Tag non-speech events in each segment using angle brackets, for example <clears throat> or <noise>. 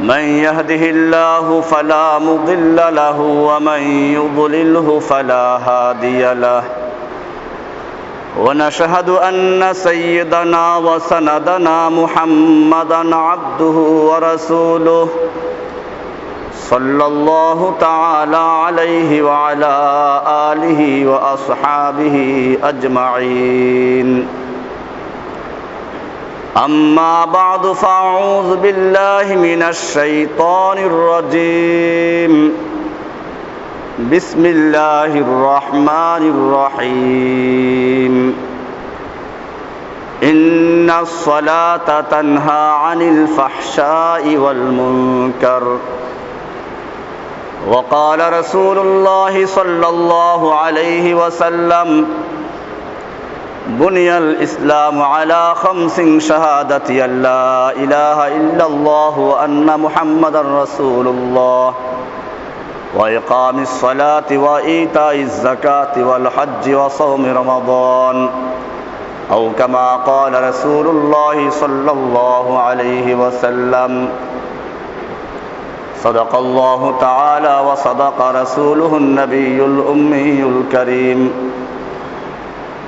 من يهده الله فلا مضل له ومن يضلله فلا هادي له. ونشهد أن سيدنا وسندنا محمدا عبده ورسوله صلى الله تعالى عليه وعلى آله وأصحابه أجمعين. أما بعد فأعوذ بالله من الشيطان الرجيم. بسم الله الرحمن الرحيم. إن الصلاة تنهى عن الفحشاء والمنكر. وقال رسول الله صلى الله عليه وسلم بني الإسلام على خمس شهادة أن لا إله إلا الله وأن محمدا رسول الله. وإقام الصلاة وإيتاء الزكاة والحج وصوم رمضان. أو كما قال رسول الله صلى الله عليه وسلم صدق الله تعالى وصدق رسوله النبي الأمي الكريم.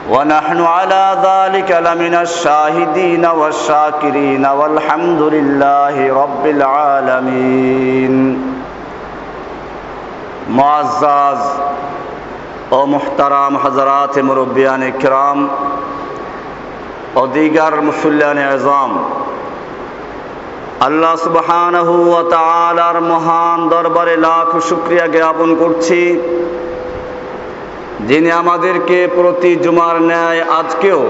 ونحن على ذلك لمن الشاهدين والشاكرين والحمد لله رب العالمين معزز ও মুহতারাম হজরাত মুরব্বিয়ান ইকরাম ও দিগার মুসল্লান আজম আল্লাহ সুবহানাহু ওয়া তাআলার মহান দরবারে লাখ শুকরিয়া জ্ঞাপন করছি যিনি আমাদেরকে প্রতি জুমার ন্যায় আজকেও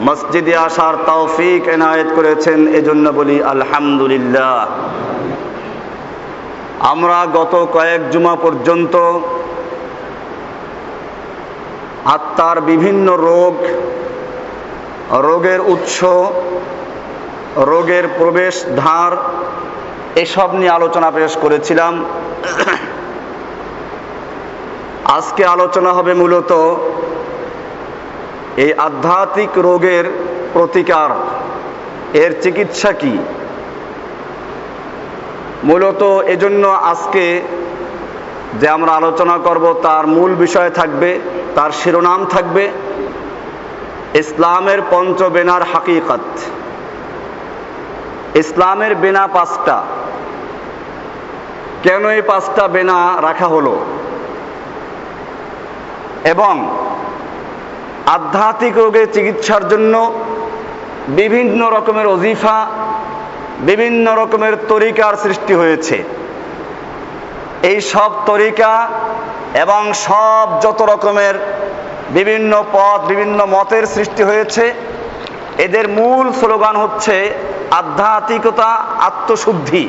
মসজিদে আসার তৌফিক এনায়েত করেছেন, এজন্য বলি আলহামদুলিল্লাহ। আমরা গত কয়েক জুমা পর্যন্ত আত্মার বিভিন্ন রোগ, রোগের উৎস, রোগের প্রবেশ ধার, এসব নিয়ে আলোচনা পেশ করেছিলাম। আজকে আলোচনা হবে মূলত এই আধ্যাত্মিক রোগের প্রতিকার। এর চিকিৎসা কি? মূলত এজন্য আজকে যে আমরা আলোচনা করব তার মূল বিষয় থাকবে, তার শিরোনাম থাকবে, ইসলামের পঞ্চবেনার হাকিকত। ইসলামের বেনা পাঁচটা। কেন এই পাঁচটা বেনা রাখা হলো? এবং আধ্যাত্মিক রোগের চিকিৎসার জন্য বিভিন্ন রকমের অজিফা বিভিন্ন রকমের তরিকার সৃষ্টি হয়েছে। এই সব তরিকা এবং সব যত রকমের বিভিন্ন পথ, বিভিন্ন মতের সৃষ্টি হয়েছে, এদের মূল স্লোগান হচ্ছে আধ্যাত্মিকতা, আত্মশুদ্ধি।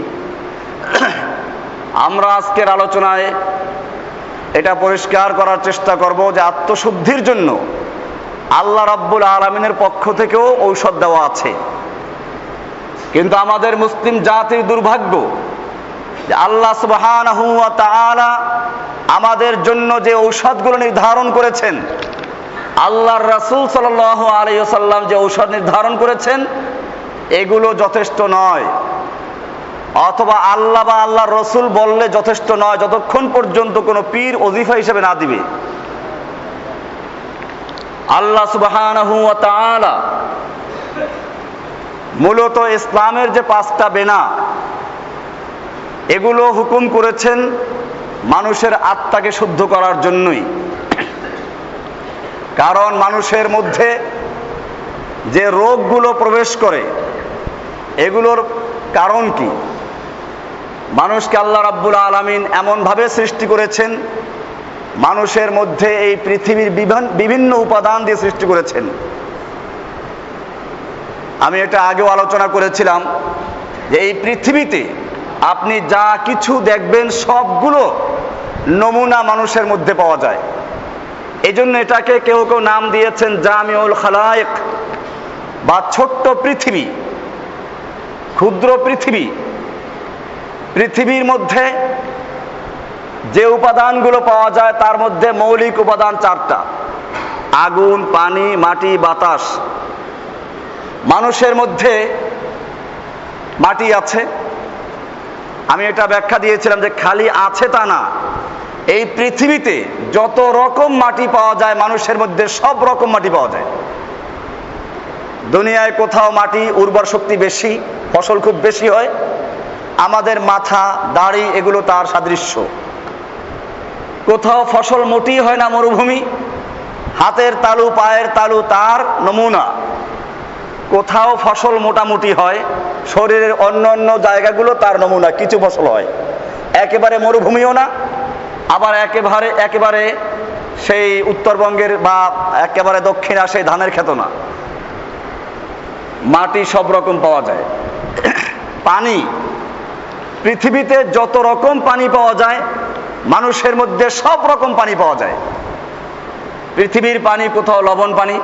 আমরা আজকের আলোচনায় এটা পরিষ্কার করার চেষ্টা করব যে আত্মশুদ্ধির জন্য আল্লাহ রাব্বুল আলমিনের পক্ষ থেকেও ঔষধ দেওয়া আছে। কিন্তু আমাদের মুসলিম জাতির দুর্ভাগ্য যে আল্লাহ সুবহানাহু ওয়া আমাদের জন্য যে ঔষধগুলো নির্ধারণ করেছেন, আল্লাহর রাসূল সাল্লাল্লাহু আলাইহি ওয়াসাল্লাম যে ঔষধ নির্ধারণ করেছেন, এগুলো যথেষ্ট নয়। অথবা আল্লাহ বা আল্লাহ রসুল বললে যথেষ্ট নয়, যতক্ষণ পর্যন্ত কোনো পীর অজিফা হিসেবে না দিবে। আল্লাহ তাআলা মূলত ইসলামের যে পাঁচটা বেনা, এগুলো হুকুম করেছেন মানুষের আত্মাকে শুদ্ধ করার জন্যই। কারণ মানুষের মধ্যে যে রোগগুলো প্রবেশ করে, এগুলোর কারণ কি? মানুষকে আল্লাহ রাব্বুল আলমিন এমনভাবে সৃষ্টি করেছেন, মানুষের মধ্যে এই পৃথিবীর বিভিন্ন উপাদান দিয়ে সৃষ্টি করেছেন। আমি এটা আগেও আলোচনা করেছিলাম যে এই পৃথিবীতে আপনি যা কিছু দেখবেন, সবগুলো নমুনা মানুষের মধ্যে পাওয়া যায়। এই জন্য এটাকে কেউ কেউ নাম দিয়েছেন জামিউল খালায়েক, বা ছোট্ট পৃথিবী, ক্ষুদ্র পৃথিবী। পৃথিবীর মধ্যে যে উপাদানগুলো পাওয়া যায়, তার মধ্যে মৌলিক উপাদান চারটা। আগুন, পানি, মাটি, বাতাস। মানুষের মধ্যে মাটি আছে। আমি এটা ব্যাখ্যা দিয়েছিলাম যে খালি আছে তা না। এই পৃথিবীতে যত রকম মাটি পাওয়া যায়, মানুষের মধ্যে সব রকম মাটি পাওয়া যায়। দুনিয়ায় কোথাও মাটি উর্বর শক্তি বেশি, ফসল খুব বেশি হয়। আমাদের মাথা, দাড়ি, এগুলো তার সাদৃশ্য। কোথাও ফসল মোটেই হয় না মরুভূমি, হাতের তালু, পায়ের তালু তার নমুনা। কোথাও ফসল মোটামুটি হয়, শরীরের অন্য অন্য জায়গাগুলো তার নমুনা, কিছু ফসল হয়। একেবারে মরুভূমিও না, আবার একেবারে একেবারে সেই উত্তরবঙ্গের বা একেবারে দক্ষিণা সেই ধানের খেত না। মাটি সব রকম পাওয়া যায়। পানি পৃথিবীতে যত রকম পানি পাওয়া যায়, মানুষের মধ্যে সব রকম পানি পাওয়া যায়। পৃথিবীর পানি, কোথাও লবণ পানি,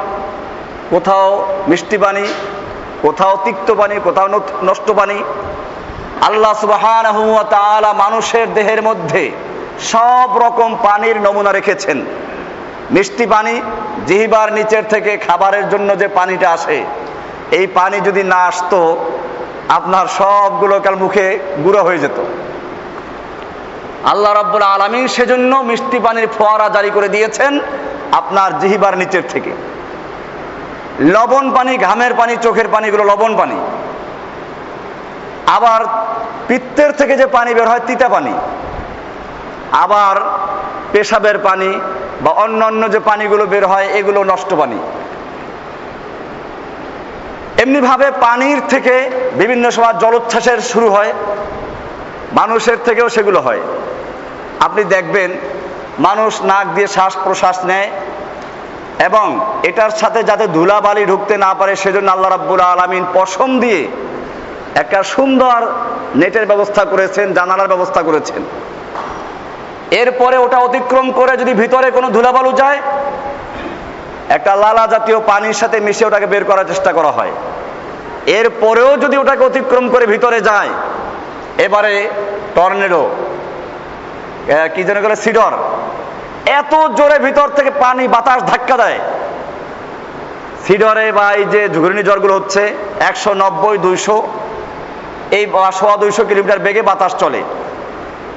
কোথাও মিষ্টি পানি, কোথাও তিক্ত পানি, কোথাও নষ্ট- পানি। আল্লাহ সুবহানাহু ওয়া মানুষের দেহের মধ্যে সব রকম পানির নমুনা রেখেছেন। মিষ্টি পানি জিহিবার নিচের থেকে খাবারের জন্য যে পানিটা আসে, এই পানি যদি না আসতো আপনার সবগুলো কাল মুখে গুঁড়ো হয়ে যেত। আল্লাহ রাব্বুল আলামিন সেজন্য মিষ্টি পানির ফোয়ারা জারি করে দিয়েছেন আপনার জিহিবার নিচের থেকে। লবণ পানি, ঘামের পানি, চোখের পানি এগুলো লবণ পানি। আবার পিত্তের থেকে যে পানি বের হয় তিতা পানি। আবার পেশাবের পানি বা অন্য অন্য যে পানিগুলো বের হয় এগুলো নষ্ট পানি। এমনিভাবে পানির থেকে বিভিন্ন সময় জলোচ্ছ্বাসের শুরু হয়, মানুষের থেকেও সেগুলো হয়। আপনি দেখবেন, মানুষ নাক দিয়ে শ্বাস প্রশ্বাস নেয় এবং এটার সাথে যাতে ধুলাবালি ঢুকতে না পারে, সেজন্য আল্লাহ রাব্বুল আলামিন পশম দিয়ে একটা সুন্দর নেটের ব্যবস্থা করেছেন, জানালার ব্যবস্থা করেছেন। এরপরে ওটা অতিক্রম করে যদি ভিতরে কোনো ধুলাবালু যায়, একটা লালা জাতীয় পানির সাথে মিশে ওটাকে বের করার চেষ্টা করা হয়। এরপরেও যদি ওটাকে অতিক্রম করে ভিতরে যায়, এবারে টর্নেডো কি যেন বলে, সিডর, এত জোরে ভিতর থেকে পানি, বাতাস ধাক্কা দেয়। সিডরে বা এই যে ঘূর্ণিঝড়গুলো হচ্ছে, একশো নব্বই, দুইশো, এই সোয়া দুইশো কিলোমিটার বেগে বাতাস চলে।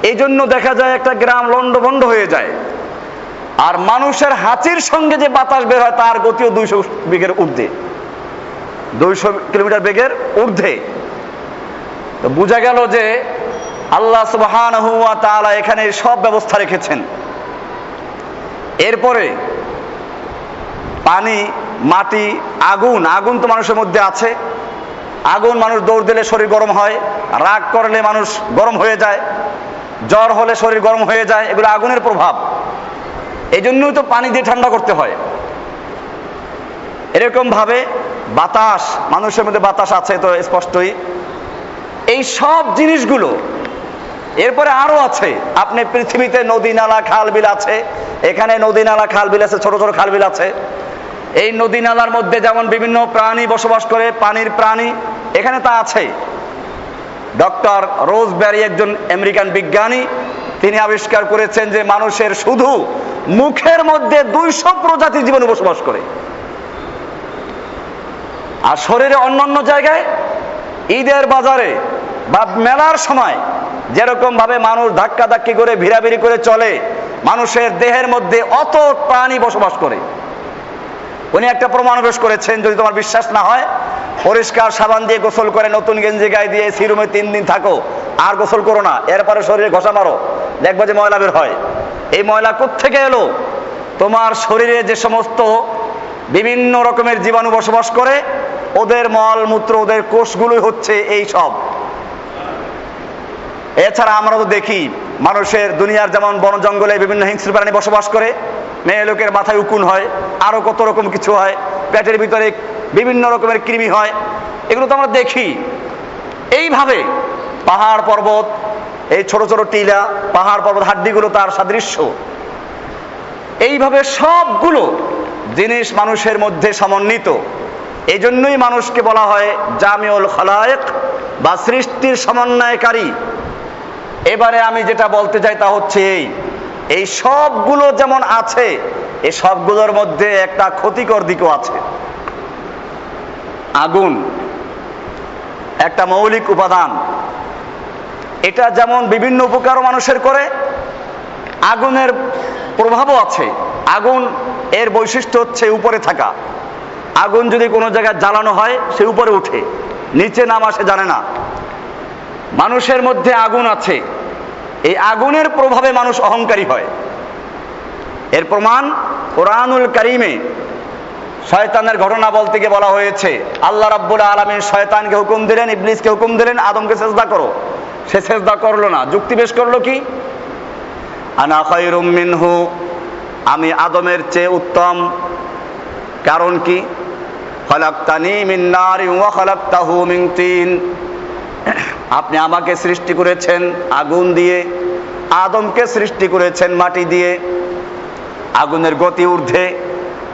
এই জন্য দেখা যায় একটা গ্রাম লন্ডভন্ড হয়ে যায়। আর মানুষের হাঁচির সঙ্গে যে বাতাস বের হয়, তার গতিও দুইশো বেগের ঊর্ধ্বে। দুইশো কিলোমিটার বেগের ঊর্ধ্বে। তো বোঝা গেল যে আল্লাহ সুবহানাহু ওয়া তাআলা এখানে সব ব্যবস্থা রেখেছেন। এরপরে পানি, মাটি, আগুন আগুন তো মানুষের মধ্যে আছে। আগুন মানুষ দৌড় দিলে শরীর গরম হয়, রাগ করলে মানুষ গরম হয়ে যায়, জ্বর হলে শরীর গরম হয়ে যায়, এগুলো আগুনের প্রভাব। এই জন্যই তো পানি দিয়ে ঠান্ডা করতে হয়। এরকম ভাবে বাতাস, মানুষের মধ্যে বাতাস আছে তো স্পষ্টই। এই সব জিনিসগুলো, এরপরে আরও আছে। আপনি পৃথিবীতে নদী, নালা, খাল, বিল আছে। এখানে নদী, নালা, খাল, বিল আছে, ছোট ছোট খাল, বিল আছে। এই নদী, নালার মধ্যে যেমন বিভিন্ন প্রাণী বসবাস করে, পানির প্রাণী, এখানে তা আছে। ডক্টর রোজব্যারি একজন আমেরিকান বিজ্ঞানী, তিনি আবিষ্কার করেছেন যে মানুষের শুধু মুখের মধ্যে দুইশো প্রজাতির জীবন বসবাস করে। আর শরীরে অন্যান্য জায়গায় ঈদের বাজারে বা মেলার সময় যেরকম ভাবে মানুষ ধাক্কা ধাক্কি করে, ভিড়াভিড়ি করে চলে, মানুষের দেহের মধ্যে অত প্রাণী বসবাস করে। উনি একটা প্রমাণ পেশ করেছেন, যদি তোমার বিশ্বাস না হয়, পরিষ্কার সাবান দিয়ে গোসল করে, নতুন গেঞ্জি গায়ে দিয়ে এসি রুমে তিন দিন থাকো, আর গোসল করো না, এরপরে শরীরে ঘষা মারো, দেখবে যে ময়লা বের হয়। এই ময়লা থেকে এলো? তোমার শরীরে যে সমস্ত বিভিন্ন রকমের জীবাণু বসবাস করে ওদের মল, মূত্র, ওদের কোষগুলোই হচ্ছে এই সব। এছাড়া আমরা তো দেখি, মানুষের দুনিয়ার যেমন বন জঙ্গলে বিভিন্ন হিংস্র প্রাণী বসবাস করে, মেয়ে লোকের মাথায় উকুন হয়, আরও কত রকম কিছু হয়, পেটের ভিতরে বিভিন্ন রকমের কৃমি হয়, এগুলো তো আমরা দেখি। এইভাবে পাহাড় পর্বত, এই ছোট ছোট টিলা, পাহাড় পর্বত হাড্ডিগুলো তার সাদৃশ্য। এইভাবে সবগুলো জিনিস মানুষের মধ্যে সমন্বিত। এই জন্যই মানুষকে বলা হয় জামিউল খলায়েক বা সৃষ্টির সমন্বয়কারী। এবারে আমি যেটা বলতে চাই তা হচ্ছে এই। এই সবগুলো যেমন আছে এই সবগুলোর মধ্যে একটা ক্ষতিকর দিকও আছে। আগুন, একটা মৌলিক উপাদান। এটা যেমন বিভিন্ন উপকারও মানুষের করে, আগুনের প্রভাবও আছে। আগুন এর বৈশিষ্ট্য হচ্ছে উপরে থাকা। আগুন যদি কোনো জায়গায় জ্বালানো হয়, সে উপরে উঠে নিচে নামা সে জানে না। মানুষের মধ্যে আগুন আছে। এই আগুনের প্রভাবে মানুষ অহংকারী হয়। এর প্রমাণ কোরআনুল করিমে শয়তানের ঘটনা বলতে গিয়ে বলা হয়েছে, আল্লাহ রাব্বুল আলমিন শয়তানকে হুকুম দিলেন, ইবলিসকে হুকুম দিলেন, আদমকে চেষ্টা করো। সে চেষ্টা করল না। যুক্তি বেশ করল কি? আনা খায়রুম মিনহু, আমি আদমের চেয়ে উত্তম। কারণ কি? তিন। আপনি আমাকে সৃষ্টি করেছেন আগুন দিয়ে, আদমকে সৃষ্টি করেছেন মাটি দিয়ে। আগুনের গতি ঊর্ধ্বে,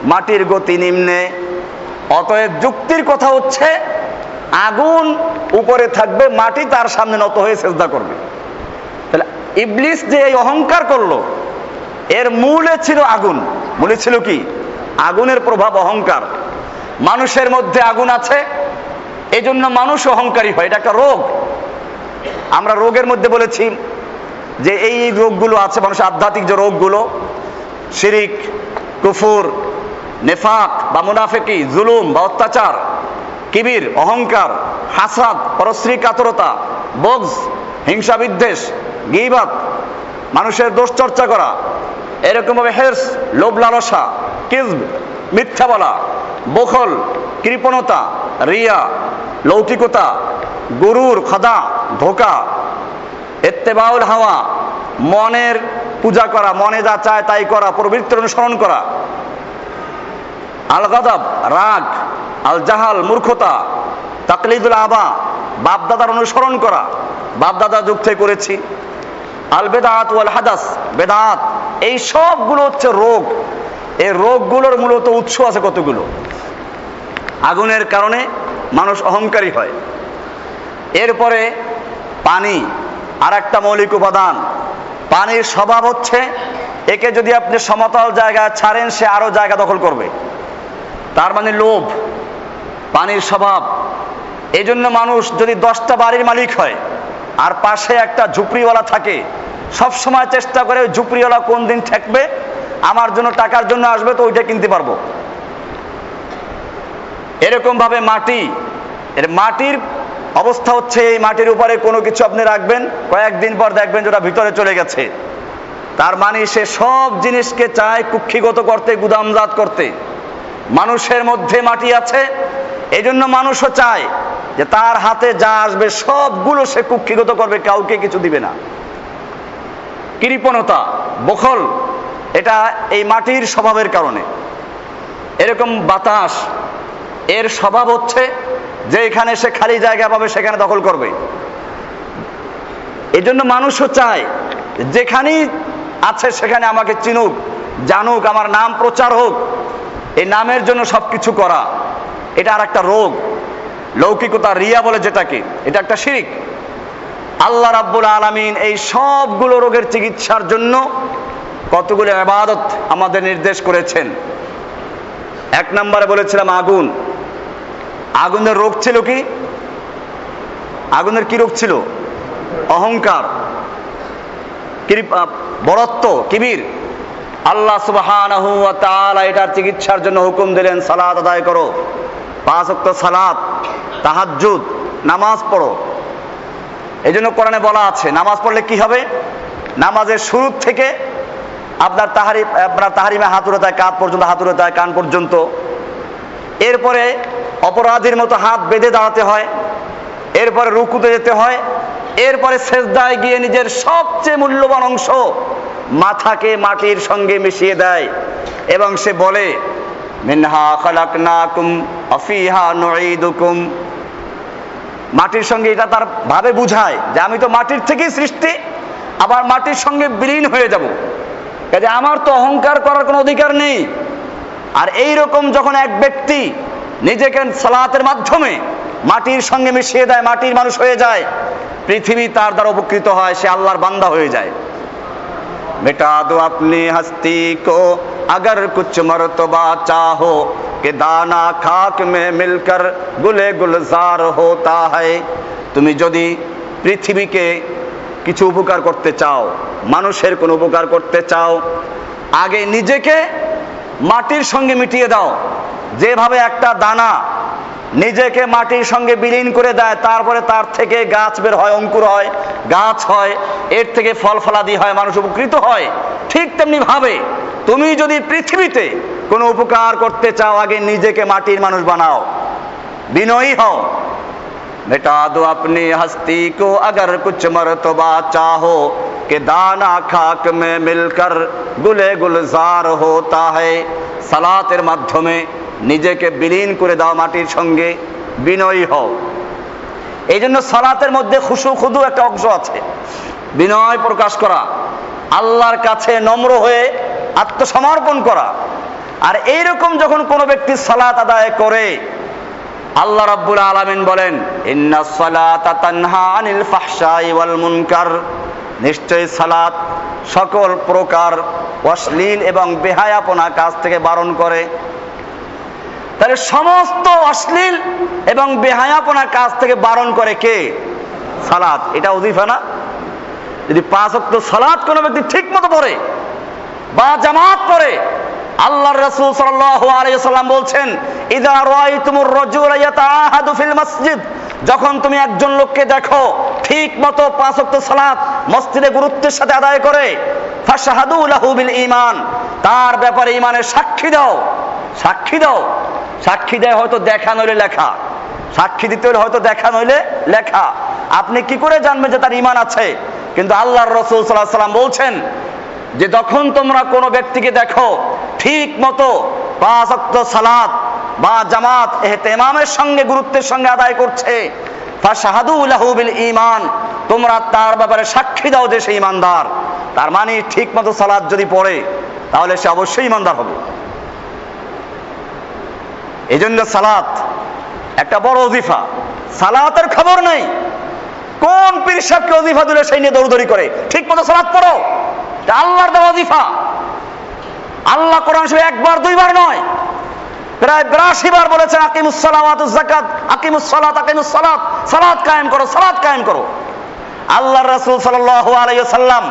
মাটির গতি নিম্নে। অতএব যুক্তির কথা হচ্ছে, আগুন উপরে থাকবে, মাটি তার সামনে নত হয়ে চেষ্টা করবে। তাহলে ইবলিস যে এই অহংকার করল, এর মূলে ছিল আগুন। মূলে ছিল কি? আগুনের প্রভাব অহংকার। মানুষের মধ্যে আগুন আছে এই জন্য মানুষ অহংকারী হয়, এটা একটা রোগ। আমরা রোগের মধ্যে বলেছি যে এই রোগগুলো আছে, মানুষের আধ্যাত্মিক যে রোগগুলো, শিরিক, কুফুর, নেফাক বা মুনাফেকি, জুলুম বা অত্যাচার, কিবির, অহংকার হাসাদ পরশ্রী কাতরতা বগজ হিংসা বিদ্বেষ গিবাত মানুষের দোষ চর্চা করা, এরকমভাবে হের্স, লোভ লালসা কিজব মিথ্যা বলা বখল, কৃপণতা, রিয়া, লৌকিকতা, গরুর খদা, ধোকা, এত্তেবাউল হাওয়া, মনের পূজা করা, মনে যা চায় তাই করা, প্রবৃত্তির অনুসরণ করা। আল গদাব রাগ আল জাহাল মূর্খতা, তাকলিদুল আবা, বাপদাদার অনুসরণ করা, বাপদাদা যুগ করেছি। আল বেদাত ওয়াল হাদাস বেদাত, এই সবগুলো হচ্ছে রোগ। এই রোগগুলোর মূলত উৎস আছে কতগুলো? আগুনের কারণে মানুষ অহংকারী হয়। এরপরে পানি আর একটা মৌলিক উপাদান। পানির স্বভাব হচ্ছে, একে যদি আপনি সমতল জায়গা ছাড়েন, সে আরও জায়গা দখল করবে। তার মানে লোভ, পানির স্বভাব। এই জন্য মানুষ যদি দশটা বাড়ির মালিক হয়, আর পাশে একটা ঝুপড়িওয়ালা থাকে সব সময় চেষ্টা করে ঝুপড়িওয়ালা কোন দিন ঠেকবে? আমার জন্য টাকার জন্য আসবে তো ওইটা কিনতে পারব। এরকম ভাবে মাটি, এর মাটির অবস্থা হচ্ছে এই মাটির উপরে কোনো কিছু আপনি রাখবেন, কয়েকদিন পর দেখবেন যেটা ভিতরে চলে গেছে। তার মানে সে সব জিনিসকে চায় কুক্ষিগত করতে, গুদামজাত করতে। মানুষের মধ্যে মাটি আছে এই জন্য মানুষও চায় যে তার হাতে যা আসবে সবগুলো সে কুক্ষিগত করবে, কাউকে কিছু দিবে না। কৃপণতা, বখল এটা এই মাটির স্বভাবের কারণে। এরকম বাতাস, এর স্বভাব হচ্ছে যে এখানে সে খালি জায়গা পাবে, সেখানে দখল করবে। এই জন্য মানুষও চায়, যেখানেই আছে সেখানে আমাকে চিনুক, জানুক, আমার নাম প্রচার হোক, এই নামের জন্য সব কিছু করা। এটা আর একটা রোগ। লৌকিকতা, রিয়া বলে যেটাকে, এটা একটা শিরিক। আল্লাহ রাব্বুল আলামিন এই সবগুলো রোগের চিকিৎসার জন্য কতগুলো আবাদত আমাদের নির্দেশ করেছেন। এক নম্বরে বলেছিলাম আগুন। আগুনের রোগ ছিল কি? আগুনের কি রোগ ছিল? অহংকার বরত্ব, কিবির। আল্লাহ তাআলা এটার চিকিৎসার জন্য হুকুম দিলেন, সালাত আদায় করো। পাঁচ ওয়াক্ত সালাত, তাহাজ্জুদ, নামাজ পড়ো। এই জন্য কোরআনে বলা আছে, নামাজ পড়লে কি হবে? নামাজের শুরু থেকে আপনার তাহারি, আপনার তাহারিমে হাত উড়ে কাঁধ পর্যন্ত হাত উড়ে কান পর্যন্ত। এরপরে অপরাধীর মতো হাত বেঁধে দাঁড়াতে হয়, এরপরে রুকুতে যেতে হয়, এরপরে শেষদায় গিয়ে নিজের সবচেয়ে মূল্যবান অংশ মাথাকে মাটির সঙ্গে মিশিয়ে দেয় এবং সে বলে মাটির সঙ্গে এটা তার ভাবে বুঝায় যে আমি তো মাটির থেকেই সৃষ্টি, আবার মাটির সঙ্গে বিলীন হয়ে যাব। কাজে আমার তো অহংকার করার কোনো অধিকার নেই। আর এই রকম যখন এক ব্যক্তি নিজেকে সালাতের মাধ্যমে মাটির সঙ্গে মিশিয়ে দেয়, মাটির মানুষ হয়ে যায়, পৃথিবী তার দ্বারা উপকৃত হয়, সে আল্লাহর বান্দা হয়ে যায়। মেটা দো আপনি হস্তি কো, আগর কুছ মরতবা চাহো, কে দানা খাক মে মিলকর গুলে গুলজার হতা হয়। তুমি যদি পৃথিবীকে কিছু উপকার করতে চাও, মানুষের কোনো উপকার করতে চাও, আগে নিজেকে মাটির সঙ্গে মিটিয়ে দাও। যেভাবে একটা দানা নিজেকে মাটির সঙ্গে বিলীন করে দেয়, তারপরে তার থেকে গাছ বের হয়, অঙ্কুর হয়, গাছ হয়, এর থেকে ফল ফলাদি হয়, মানুষ উপকৃত হয়। ঠিক তেমনি ভাবে তুমি যদি পৃথিবীতে কোনো উপকার করতে চাও, আগে নিজেকে মাটির মানুষ বানাও। বিনয়ী হও। मिटा दो अपनी हस्ती को अगर कुछ मर्तबा चाहो कि दाना खाक में मिलकर गुले गुलजार होता है সালাতের মাধ্যমে নিজেকে বিলীন করে দাও মাটির সঙ্গে বিনয়ী হও এই জন্য সালাতের মধ্যে খুশু খুদু একটা অংশ আছে বিনয় প্রকাশ করা আল্লাহর কাছে নম্র হয়ে আত্মসমর্পণ করা আর এইরকম যখন কোনো ব্যক্তি সালাত আদায় করে আল্লাহ রাব্বুল আলামিন বলেন, ইন্না সালাতা তানহা আনিল ফাহশাই ওয়াল মুনকার। নিশ্চয়ই সালাত সকল প্রকার অশ্লীল এবং বেহায়াপনা কাজ থেকে বারণ করে। তাহলে সমস্ত অশ্লীল এবং বেহায়াপনা কাজ থেকে বারণ করে কে? সালাত। এটা অজিফা না? যদি পাঁচ অক্ট সালাত কোনো ব্যক্তি ঠিক মতো পড়ে বা জামাত পড়ে আল্লাহর রাসূল সাল্লাম বলছেন, ইদা রাআইতুমুর রাজুলা ইয়াতাআহাদু ফিল মসজিদ। যখন তুমি একজন লোককে দেখো, ঠিক মতো পাঁচ ওয়াক্ত সালাত মসজিদে গুরুত্বের সাথে আদায় করে, ফাশহাদু লাহু বিল ঈমান। তার ব্যাপারে ঈমানের সাক্ষী দাও সাক্ষী দাও। সাক্ষী দেয় হয়তো দেখা নইলে লেখা। সাক্ষী দিতে হলে হয়তো দেখা নইলে লেখা। আপনি কি করে জানবেন যে তার ঈমান আছে? কিন্তু আল্লাহর রাসূল আলাইহি সাল্লাম বলছেন যে যখন তোমরা কোনো ব্যক্তিকে দেখো, ঠিক মতো পাঁচ অক্ত সালাত বা জামাত এহতেমামের সঙ্গে, গুরুত্বের সঙ্গে আদায় করছে, ফাশাহাদু লাহু বিল ঈমান, তোমরা তার ব্যাপারে সাক্ষী দাও যে সে ইমানদার তার মানে ঠিক মতো সালাত যদি পড়ে, তাহলে সে অবশ্যই ইমানদার হবে। এই জন্য সালাত একটা বড় অজিফা। সালাতের খবর নেই। কোন পীর সাহেবকে অজিফা দিলে, সেই নিয়ে দৌড়দৌড়ি করে। ঠিক মতো সালাত পড়ো। আল্লাহর দেওয়া আল্লাহ কোরআন শরীফে একবার, দুইবার নয়। প্রায় বিরাশি বার বলেছেন, আকিমুস সালাওয়াত যাকাত, আকিমুস সালাত কায়েম করো, সালাত কায়েম করো। আল্লাহর রাসূল সাল্লাল্লাহু আলাইহি সাল্লাম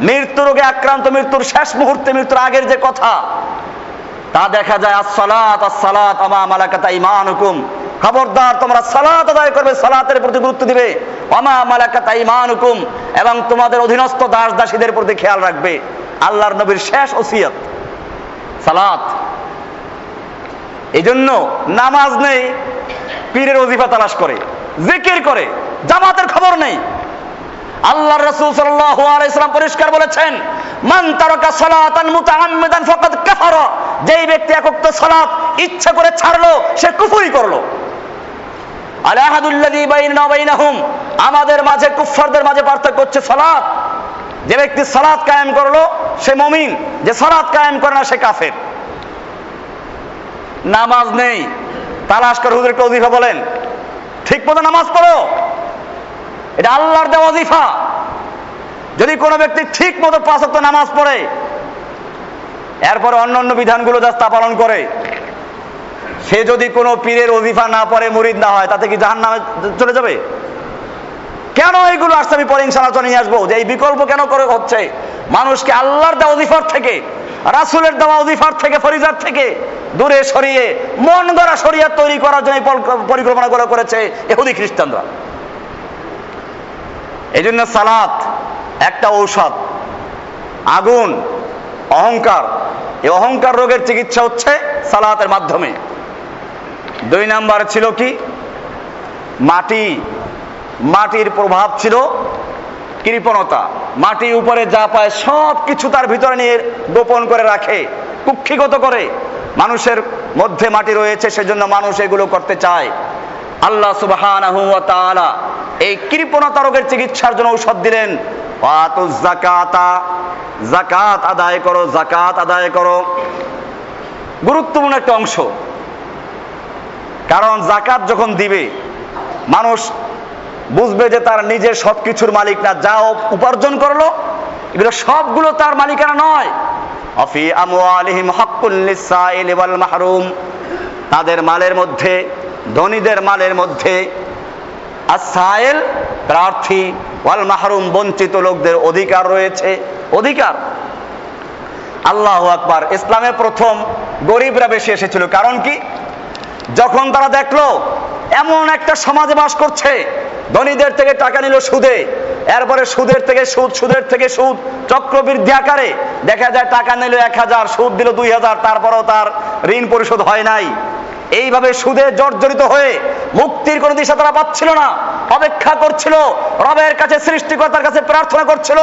মৃত্যু রোগে আক্রান্ত, মৃত্যুর শেষ মুহূর্তে, মৃত্যুর আগের যে কথা, তা দেখা যায়, আস-সালাত আস-সালাত, আমা মালাকাত ঈমানুকুম খবরদার, তোমরা সালাত আদায় করবে, সালাতের প্রতি গুরুত্ব দিবে। অমা মালাকাত ঈমানুকুম এবং তোমাদের অধীনস্থ দাস দাসীদের প্রতি খেয়াল রাখবে। আল্লাহর নবীর শেষ ওসিয়ত, সালাত। এই জন্য নামাজ নেই, পীরের অজিফা তালাশ করে, জিকির করে, জামাতের খবর নেই। আল্লাহর রাসূল সাল্লাল্লাহু আলাইহি সাল্লাম পরিষ্কার বলেছেন, মান তারাকা সালাতান মুতাআম্মিদান ফাকাদ কাফারা। যেই ব্যক্তি একক সালাত ইচ্ছা করে ছাড়লো, সে কুফরি করল। আমাদের মাঝে, কুফফারদের মাঝে পার্থক্য হচ্ছে সালাত। যে ব্যক্তি সালাত কায়েম করল, সে মমিন। যে সালাত কায়েম করে না, সে কাফের। নামাজ নেই। তালাশ করে হুজুর একটা অজিফা বলেন। ঠিক মতো নামাজ পড়ো। এটা আল্লাহর দেওয়া অজিফা। যদি কোনো ব্যক্তি ঠিক মতো পাঁচ ওয়াক্ত নামাজ পড়ে, এরপরে অন্য অন্য বিধানগুলো যা পালন করে। সে যদি কোনো পীরের অজিফা না পড়ে, মুরিদ না হয়, তাতে কি জাহান নামে চলে যাবে? কেন এইগুলো আসছে? আমি পরে ইনশাল্লাহ নিয়ে আসব যে এই বিকল্প কেন করে হচ্ছে? মানুষকে আল্লাহর দেওয়া অজিফার থেকে, রাসুলের দেওয়া অজিফার থেকে, ফরিজার থেকে দূরে সরিয়ে, মন গড়া শরিয়াত তৈরি করার জন্য পরিকল্পনা করে করেছে এহুদি খ্রিস্টানরা। এই জন্য সালাত একটা ঔষধ, আগুন, অহংকার। এই অহংকার রোগের চিকিৎসা হচ্ছে সালাতের মাধ্যমে। দুই নাম্বার ছিল কি? মাটি, মাটির প্রভাব ছিল কৃপণতা। মাটি উপরে যা পায় সব কিছু তার ভিতরে নিয়ে গোপন করে রাখে, কুক্ষিগত করে। মানুষের মধ্যে মাটি রয়েছে, সেজন্য মানুষ এগুলো করতে চায়। আল্লাহ তাআলা এই কৃপণতা রোগের চিকিৎসার জন্য ঔষধ দিলেন। ওয়াতুজ যাকাতা, যাকাত আদায় করো জাকাত আদায় করো। গুরুত্বপূর্ণ একটা অংশ। কারণ জাকাত যখন দিবে, মানুষ বুঝবে যে তার নিজের সবকিছুর মালিক না, যা উপার্জন করল, এগুলো সবগুলো তার মালিকানা নয়। অফি আমওয়ালিহিম হাক্কুল লিসাইল ওয়াল মাহরুম। তাদের মালের মধ্যে, ধনীদের মালের মধ্যে আসাইল প্রার্থী ওয়াল মাহরুম, বঞ্চিত লোকদের অধিকার রয়েছে। অধিকার। আল্লাহ আকবার। ইসলামে প্রথম গরিবরা বেশি এসেছিল। কারণ কি? যখন তারা দেখল, এমন একটা সমাজে বাস করছে, ধনীদের থেকে টাকা নিল সুদে, এরপরে সুদের থেকে সুদ, সুদের থেকে সুদ, চক্রবৃদ্ধি আকারে দেখা যায় টাকা নিল এক হাজার, সুদ দিল দুই হাজার, তারপরেও তার ঋণ পরিশোধ হয় নাই। এইভাবে সুদে জর্জরিত হয়ে মুক্তির কোনো দিশা তারা পাচ্ছিল না, অপেক্ষা করছিল, রবের কাছে সৃষ্টিকর্তার কাছে প্রার্থনা করছিল,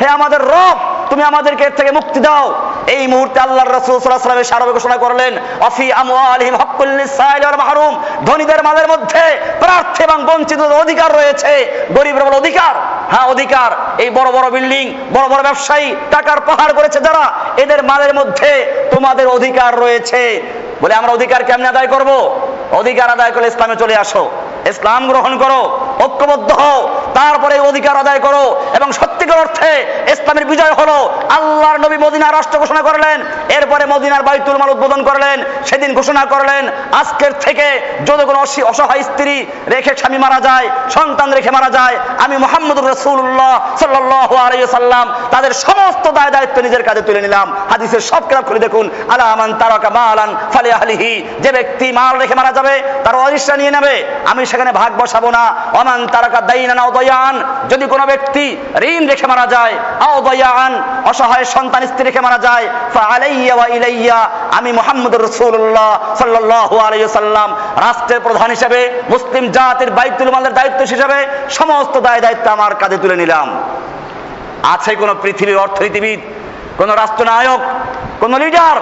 হে আমাদের রব, তুমি আমাদেরকে এর থেকে মুক্তি দাও। এই মুহূর্তে আল্লাহর রাসূল সাল্লাল্লাহু আলাইহি সারা ঘোষণা করলেন, অফি আমওয়ালিহিম হাক্কুল লিসাইল ওয়াল মাহরুম। ধনীদের মালের মধ্যে প্রার্থী এবং বঞ্চিতদের অধিকার রয়েছে, গরিবের বড় অধিকার। হ্যাঁ অধিকার। এই বড় বড় বিল্ডিং, বড় বড় ব্যবসায়ী টাকার পাহাড় করেছে যারা, এদের মালের মধ্যে তোমাদের অধিকার রয়েছে। বলে, আমরা অধিকার কেমনে আদায় করব? অধিকার আদায় করলে ইসলামে চলে আসো। ইসলাম গ্রহণ করো। ঐক্যবদ্ধ হও, তারপরে অধিকার আদায় করো এবং সত্যিকার অর্থে ইসলামের বিজয় হলো আল্লাহর নবী মদিনা রাষ্ট্র ঘোষণা করলেন, এরপরে মদিনার বাইতুল মাল উদ্বোধন করলেন, সেদিন ঘোষণা করলেন, আজকের থেকে যদি কোনো অসহায় স্ত্রী রেখে স্বামী মারা যায়, সন্তান রেখে মারা যায়, আমি মোহাম্মদুর রসুল্লাহ সাল্লাহ আলাইসাল্লাম তাদের সমস্ত দায় দায়িত্ব নিজের কাজে তুলে নিলাম। হাদিসের সব কিতাব খুলে দেখুন আলামান তারাকা মালান ফালে আলিহি যে ব্যক্তি মাল রেখে মারা যাবে, তার অরিষ্ঠা নিয়ে নেবে, আমি সেখানে ভাগ বসাবো না অমান তারাকা দাইনা অদয়ান যদি কোনো ব্যক্তি ঋণ রেখে মারা যায় অদয়ান অসহায় সন্তান স্ত্রী রেখে মারা যায় ফালাইয়া ওয়া ইলাইয়া আমি মুহাম্মদুর রাসূলুল্লাহ সাল্লাল্লাহু আলাইহি সাল্লাম রাষ্ট্রের প্রধান হিসেবে, মুসলিম জাতির বাইতুল মালের দায়িত্ব হিসেবে সমস্ত দায় দায়িত্ব আমার কাঁধে তুলে নিলাম। আছে কোন পৃথিবীর অর্থনীতিবিদ, কোন রাষ্ট্রনায়ক, কোন লিডার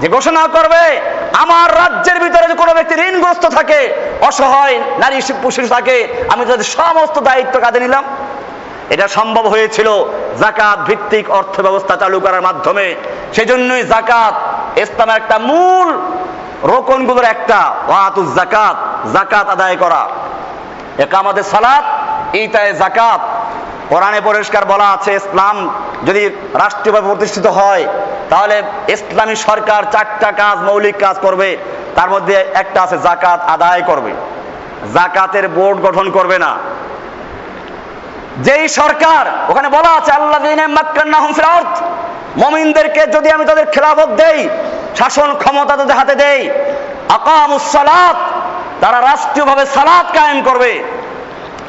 যে ঘোষণা করবে আমার রাজ্যের ভিতরে যে কোনো ব্যক্তি ঋণগ্রস্ত থাকে, অসহায়, নারী পুরুষ থাকে, আমি তাদের সমস্ত দায়িত্ব কাঁধে নিলাম। এটা সম্ভব হয়েছিল জাকাত ভিত্তিক অর্থ ব্যবস্থা চালু করার মাধ্যমে। সেজন্যই জাকাত ইসলামের একটা মূল রোকনগুলোর একটা ওয়াতুজ জাকাত জাকাত আদায় করা। একামাদের সালাত ইতায় জাকাত। কোরআনে পরিষ্কার বলা আছে, ইসলাম যদি রাষ্ট্রীয়ভাবে প্রতিষ্ঠিত হয় তাহলে ইসলামী সরকার চারটা কাজ, মৌলিক কাজ করবে। তার মধ্যে একটা আছে জাকাত আদায় করবে। জাকাতের বোর্ড গঠন করবে না। যেই সরকার, ওখানে বলা আছে আল্লাহ মমিনদেরকে যদি আমি তাদের খেলাফত দেই, শাসন ক্ষমতা তাদের হাতে দেই আকামুসালাত তারা রাষ্ট্রীয়ভাবে সালাত কায়েম করবে।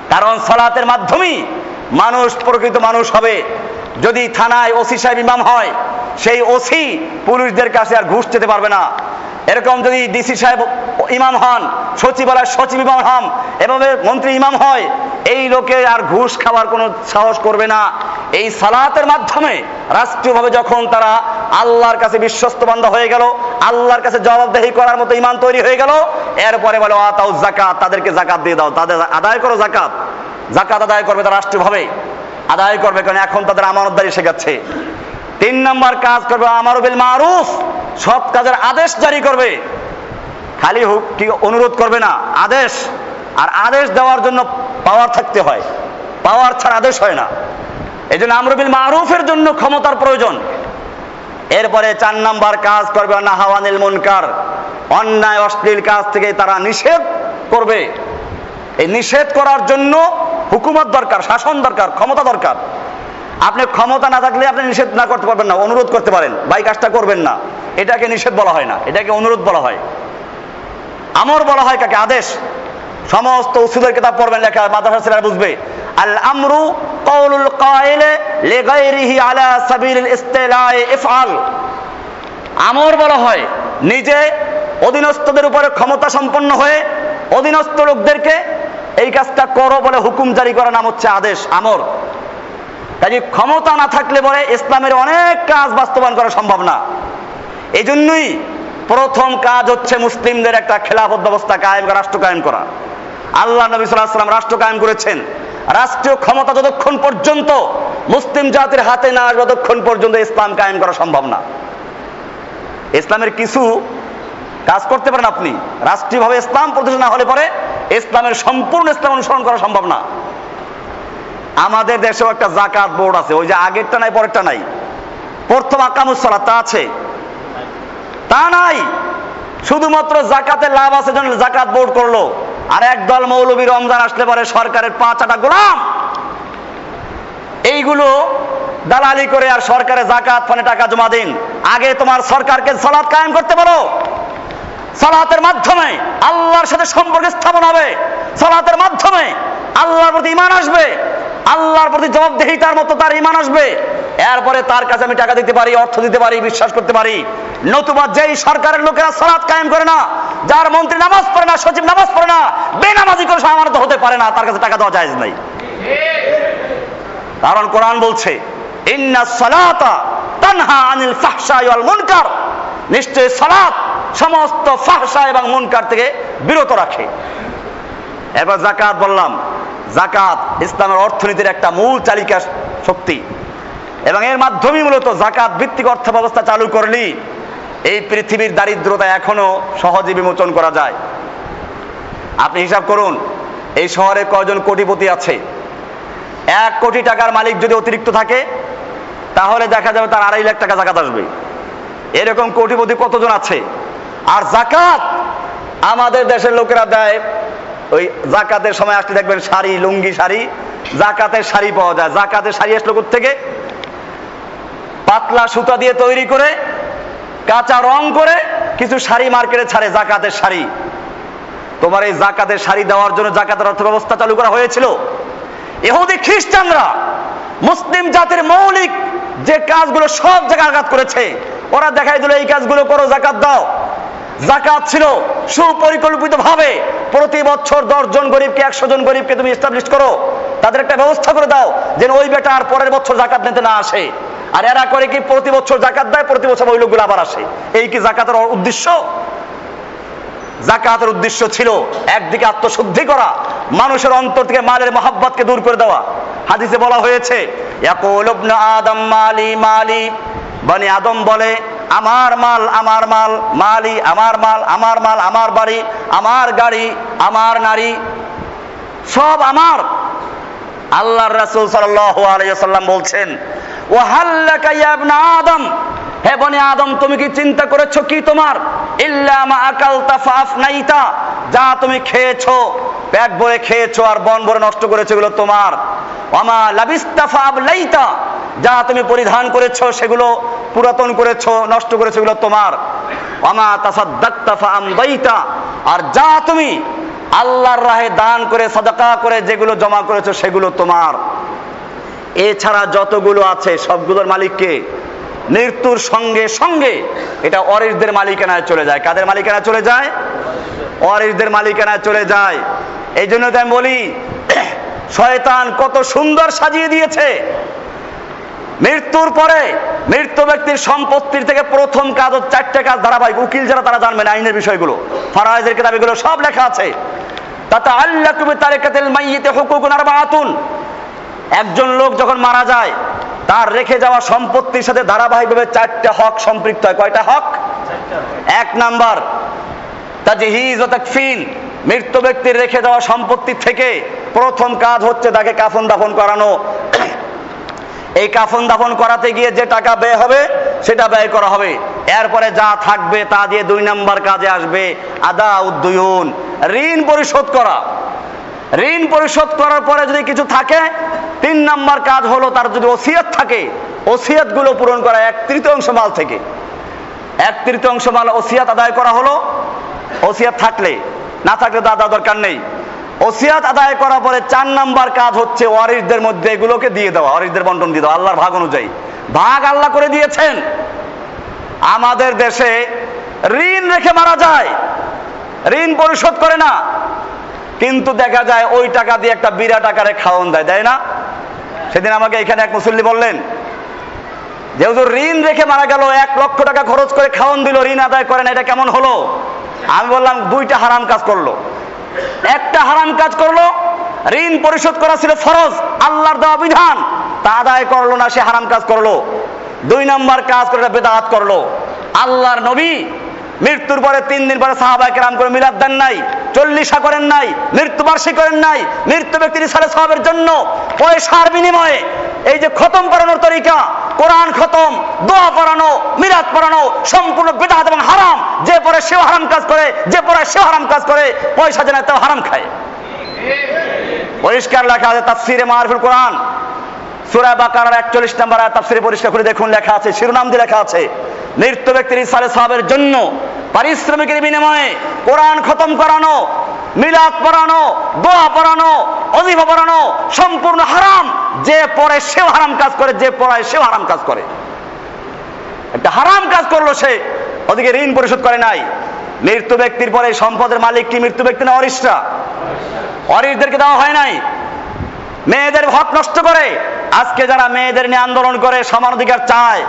কারণ সালাতের মাধ্যমেই মানুষ, প্রকৃত মানুষ হবে। যদি থানায় ওসি সাহেব ইমাম হয়, সেই ওসি পুলিশদের কাছে আর ঘুষ যেতে পারবে না। এরকম যদি ডিসি সাহেব ইমাম হন সচিবালয় সচিব ইমাম হন, এভাবে মন্ত্রী ইমাম হয়, এই লোকে আর ঘুষ খাওয়ার কোনো সাহস করবে না। এই সালাতের মাধ্যমে রাষ্ট্রীয়ভাবে যখন তারা আল্লাহর কাছে বিশ্বস্ত বান্ধা হয়ে গেল, আল্লাহর কাছে জবাবদেহি করার মতো ইমান তৈরি হয়ে গেল, এরপরে বলে আতাউ জাকাত তাদেরকে জাকাত দিয়ে দাও। তাদের আদায় করো জাকাত জাকাত আদায় করবে তারা রাষ্ট্রীয়ভাবে। আদায় করবে, কারণ এখন তাদের আমানতদারি শেখাচ্ছে তিন নম্বর কাজ করবে আমার বিল মারুফ, সৎ কাজের আদেশ জারি করবে। খালি হুক কি অনুরোধ করবে না, আদেশ। আর আদেশ দেওয়ার জন্য পাওয়ার থাকতে হয়। পাওয়ার ছাড়া আদেশ হয় না। এই জন্য আমরবিল মারুফের জন্য ক্ষমতার প্রয়োজন। এরপরে চার নাম্বার কাজ করবে নাহাওয়ানিল মুনকার, অন্যায়, অশ্লীল কাজ থেকে তারা নিষেধ করবে। এই নিষেধ করার জন্য হুকুমত দরকার, শাসন দরকার, ক্ষমতা দরকার। আপনি ক্ষমতা না থাকলে আপনি নিষেধ না করতে পারবেন না, অনুরোধ করতে পারেন, ভাই কাজটা করবেন না। এটাকে নিষেধ বলা হয় না, এটাকে অনুরোধ বলা হয়। আমর বলা হয় কাকে? আদেশ। সমস্ত উসুদের কিতাব পড়বেন, লেখা মাদ্রাসা ছেলেরা বুঝবে। আল আমরু কওলুল কাইলে লিগাইরিহি আলা সাবিলিল ইস্তিলাই ইফআল। আমর বলা হয়, নিজে অধীনস্থদের উপরে ক্ষমতা সম্পন্ন হয়ে অধীনস্থ লোকদেরকে এই কাজটা করো বলে হুকুম জারি করার নাম হচ্ছে আদেশ, আমর। কাজে ক্ষমতা না থাকলে বলে ইসলামের অনেক কাজ বাস্তবায়ন করা সম্ভব না। এই জন্যই প্রথম কাজ হচ্ছে মুসলিমদের একটা খেলাফত ব্যবস্থা কায়েম করা, রাষ্ট্র কায়েম করা। আল্লাহ নবী সাল্লাম রাষ্ট্র কায়েম করেছেন। রাষ্ট্রীয় ক্ষমতা যতক্ষণ পর্যন্ত মুসলিম জাতির হাতে না আসবে, ততক্ষণ পর্যন্ত ইসলাম কায়েম করা সম্ভব না। ইসলামের কিছু কাজ করতে পারেন আপনি। রাষ্ট্রীয়ভাবে ইসলাম প্রতিষ্ঠা না হলে পরে ইসলামের সম্পূর্ণ ইসলাম অনুসরণ করা সম্ভব না। আমাদের দেশেও একটা জাকাত বোর্ড আছে, ওই যে আগেরটা নাই, পরেরটা নাই। প্রথম আকামুসলা তা আছে? তা নাই। শুধুমাত্র জাকাতে লাভ আছে জন্য জাকাত বোর্ড করল। আর একদল মৌলবী রমজান আসলে পরে সরকারের পাঁচ আটা গোলাম। এইগুলো দালালি করে আর সরকারে জাকাত, ফানে টাকা জমা দিন। আগে তোমার সরকারকে সালাত কায়েম করতে বলো। সালাতের মাধ্যমে আল্লাহর সাথে সম্পর্ক স্থাপন হবে। সালাতের মাধ্যমে আল্লাহর প্রতি ইমান আসবে। আল্লাহর প্রতি জবাবদেহিতার মতো তার ইমান আসবে। এরপরে তার কাছে আমি টাকা দিতে পারি, অর্থ দিতে পারি, বিশ্বাস করতে পারি। নতুবা যেই সরকারের লোকেরা সালাত কায়েম করে না, যার মন্ত্রী নামাজ পড়ে না, সচিব নামাজ পড়ে না, বেনামাজি করে সে আমানত হতে পারে না, তার কাছে টাকা দেওয়া যায় নাই। কারণ কোরআন বলছে, ইন্না সালাতা তানহা আনিল ফাহশা ওয়াল মুনকার। নিশ্চয় সালাত সমস্ত ফাহশা এবং মুনকার থেকে বিরত রাখে। এবার জাকাত বললাম। জাকাত ইসলামের অর্থনীতির একটা মূল চালিকা শক্তি। এবং এর মাধ্যমে মূলত জাকাত ভিত্তিক অর্থ ব্যবস্থা চালু করলি এই পৃথিবীর দারিদ্রতা এখনও সহজে বিমোচন করা যায়। আপনি হিসাব করুন, এই শহরে কয়জন কোটিপতি আছে? এক কোটি টাকার মালিক যদি অতিরিক্ত থাকে, তাহলে দেখা যাবে তার আড়াই লাখ টাকা জাকাত আসবে। এরকম কোটিপতি কতজন আছে? আর জাকাত আমাদের দেশের লোকেরা দেয়, ওই জাকাতের সময় আসলে দেখবেন শাড়ি, লুঙ্গি শাড়ি জাকাতের শাড়ি পাওয়া যায়। জাকাতের শাড়ি আসলো থেকে পাতলা সুতা দিয়ে তৈরি করে, কাঁচা রং করে কিছু শাড়ি মার্কেটে ছাড়ে জাকাতের শাড়ি। তোমার এই জাকাতের শাড়ি দেওয়ার জন্য জাকাতের অর্থ ব্যবস্থা চালু করা হয়েছিল। এহুদি খ্রিস্টানরা, মুসলিম জাতির মৌলিক যে কাজগুলো সব জায়গায় আঘাত করেছে, ওরা দেখাই দিল, এই কাজগুলো করো জাকাত দাও। জাকাত ছিল সুপরিকল্পিত ভাবে প্রতি বছর দশ জন গরিবকে, একশো জন গরিবকে তুমি এস্টাবলিশ করো। তাদের একটা ব্যবস্থা করে দাও, যেন ওই বেটা আর পরের বছর জাকাত নিতে না আসে। আর এরা করে কি প্রতি বছর জাকাত দেয়, প্রতি বছর ওই লোকগুলো আবার আসে। এই কি জাকাতের উদ্দেশ্য? জাকাতের উদ্দেশ্য ছিল একদিকে আত্মশুদ্ধি করা, মানুষের অন্তর থেকে মালের মহাব্বতকে দূর করে দেওয়া। হাদিসে বলা হয়েছে আদম মালি মালি, বনি আদম বলে আমার মাল আমার মাল, মালি, আমার মাল আমার মাল, আমার বাড়ি, আমার গাড়ি, আমার নারী, সব আমার। আল্লাহর রাসূল সাল্লাম বলছেন ইয়া ইবনা আদম? হে বনে আদম, তুমি কি চিন্তা করেছ কি তোমার? ইল্লা মা আকালতা ফাফনাইতা যা তুমি খেয়েছো, পেট ভরে খেয়েছো আর বন ভরে নষ্ট করেছ, এগুলো তোমার। ওয়ামা লাবিস্তা ফাবলাইতা যা তুমি পরিধান করেছ, সেগুলো পুরাতন করেছ নষ্ট করেছ, এগুলো তোমার। আর যা তুমি আল্লাহর রাহে দান করে, সাদাকা করে যেগুলো জমা করেছ, সেগুলো তোমার। এছাড়া যতগুলো আছে, সবগুলোর মালিককে মৃত্যুর সঙ্গে সঙ্গে এটা অরিসদের মালিকানায় চলে যায়। কাদের মালিকানায় চলে যায়? অরিসদের মালিকানায় চলে যায়। এই জন্য তো আমি বলি, <clears throat> শয়তান কত সুন্দর সাজিয়ে দিয়েছে। মৃত্যুর পরে মৃত্যু ব্যক্তির সম্পত্তির থেকে প্রথম কাজ ও চারটে কাজ ধারাবাহিক, উকিল যারা তারা জানবেন আইনের বিষয়গুলো। ফারাইজের কিতাবগুলো সব লেখা আছে। তাতে আল্লাহ তুমি তারেকাতিল মাইয়িতে হুকুকুন আরবাআতুন। একজন লোক যখন মারা যায়, তার রেখে যাওয়া সম্পত্তির সাথে ধারাবাহিকভাবে চারটে হক সম্পৃক্ত হয়। কয়টা হক? এক নাম্বার, তাজহিজ ও তাকফিন। মৃত্যু ব্যক্তির রেখে যাওয়া সম্পত্তি থেকে প্রথম কাজ হচ্ছে তাকে কাফন দাফন করানো। এই কাফন দাফন করাতে গিয়ে যে টাকা ব্যয় হবে, সেটা ব্যয় করা হবে। এরপরে যা থাকবে তা দিয়ে দুই নাম্বার কাজে আসবে আদা উদ্দয়ন ঋণ পরিশোধ করা। ঋণ পরিশোধ করার পরে যদি কিছু থাকে, তিন নাম্বার কাজ হলো তার যদি ওসিয়ত থাকে ওসিয়তগুলো পূরণ করা এক তৃতীয়াংশ মাল থেকে। এক তৃতীয়াংশ মাল ওসিয়াত আদায় করা হলো। ওসিয়াত থাকলে, না থাকলে তো আদা দরকার নেই। ওসিয়াত আদায় করার পরে চার নাম্বার কাজ হচ্ছে ওয়ারিসদের মধ্যে এগুলোকে দিয়ে দেওয়া, ওয়ারিসদের বন্টন দিয়ে দেওয়া, আল্লাহর ভাগ অনুযায়ী। ভাগ আল্লাহ করে দিয়েছেন। আমাদের দেশে ঋণ রেখে মারা যায়, ঋণ পরিশোধ করে না। কিন্তু দেখা যায় ওই টাকা দিয়ে একটা বিরাট আকারে খাওয়ন দেয় দেয় না? সেদিন আমাকে এখানে এক মুসল্লি বললেন যেহেতু ঋণ রেখে মারা গেল, এক লক্ষ টাকা খরচ করে খাওয়ন দিল, ঋণ আদায় করে না, এটা কেমন হলো? আমি বললাম, দুইটা হারাম কাজ করল। একটা হারাম কাজ করল, ঋণ পরিশোধ করা ছিল ফরজ, আল্লাহর দেওয়া বিধান, তা আদায় করল না, সে হারাম কাজ করল। দুই নম্বর কাজ করে বেদাত করল। আল্লাহর নবী মৃত্যুর পরে তিন দিন পরে সাহাবাই কেরাম করে মিলাদ দেন নাই, চল্লিশা করেন নাই, মৃত্যুবার্ষিক করেন নাই, মৃত্যু ব্যক্তির সালে সবের জন্য পয়সার বিনিময়ে এই যে খতম করানোর তরিকা, কোরআন খতম, দোয়া পড়ানো, মিলাদ পড়ানো, সম্পূর্ণ বেদাত এবং হারাম, যে পরে সেও হারাম কাজ করে, যে পরে সেও হারাম কাজ করে, পয়সা জানায় তাও হারাম খায়। পরিষ্কার লেখা আছে তাফসিরে মারফুল কোরআন, সুরা বাকারার একচল্লিশ নম্বর তাফসিরে পরিষ্কার করে দেখুন, লেখা আছে, শিরোনাম দিয়ে লেখা আছে, মৃত্যু ব্যক্তির ইসালে সাহাবের জন্য পারিশ্রমিকের বিনিময়ে কোরআন খতম করানো, মিলাদ পড়ানো, দোয়া পড়ানো, অজিফা পড়ানো সম্পূর্ণ হারাম। যে পড়ে সেও হারাম কাজ করে, যে পড়ায় সেও হারাম কাজ করে। একটা হারাম কাজ করল সে, ওদিকে ঋণ পরিশোধ করে নাই। মৃত্যু ব্যক্তির পরে সম্পদের মালিক কি মৃত্যু ব্যক্তি না অরিষ্টা? অরিশদেরকে দেওয়া হয় নাই। মেয়েদের হক নষ্ট করে। আজকে যারা মেয়েদের নিয়ে আন্দোলন করে, সমান অধিকার চায়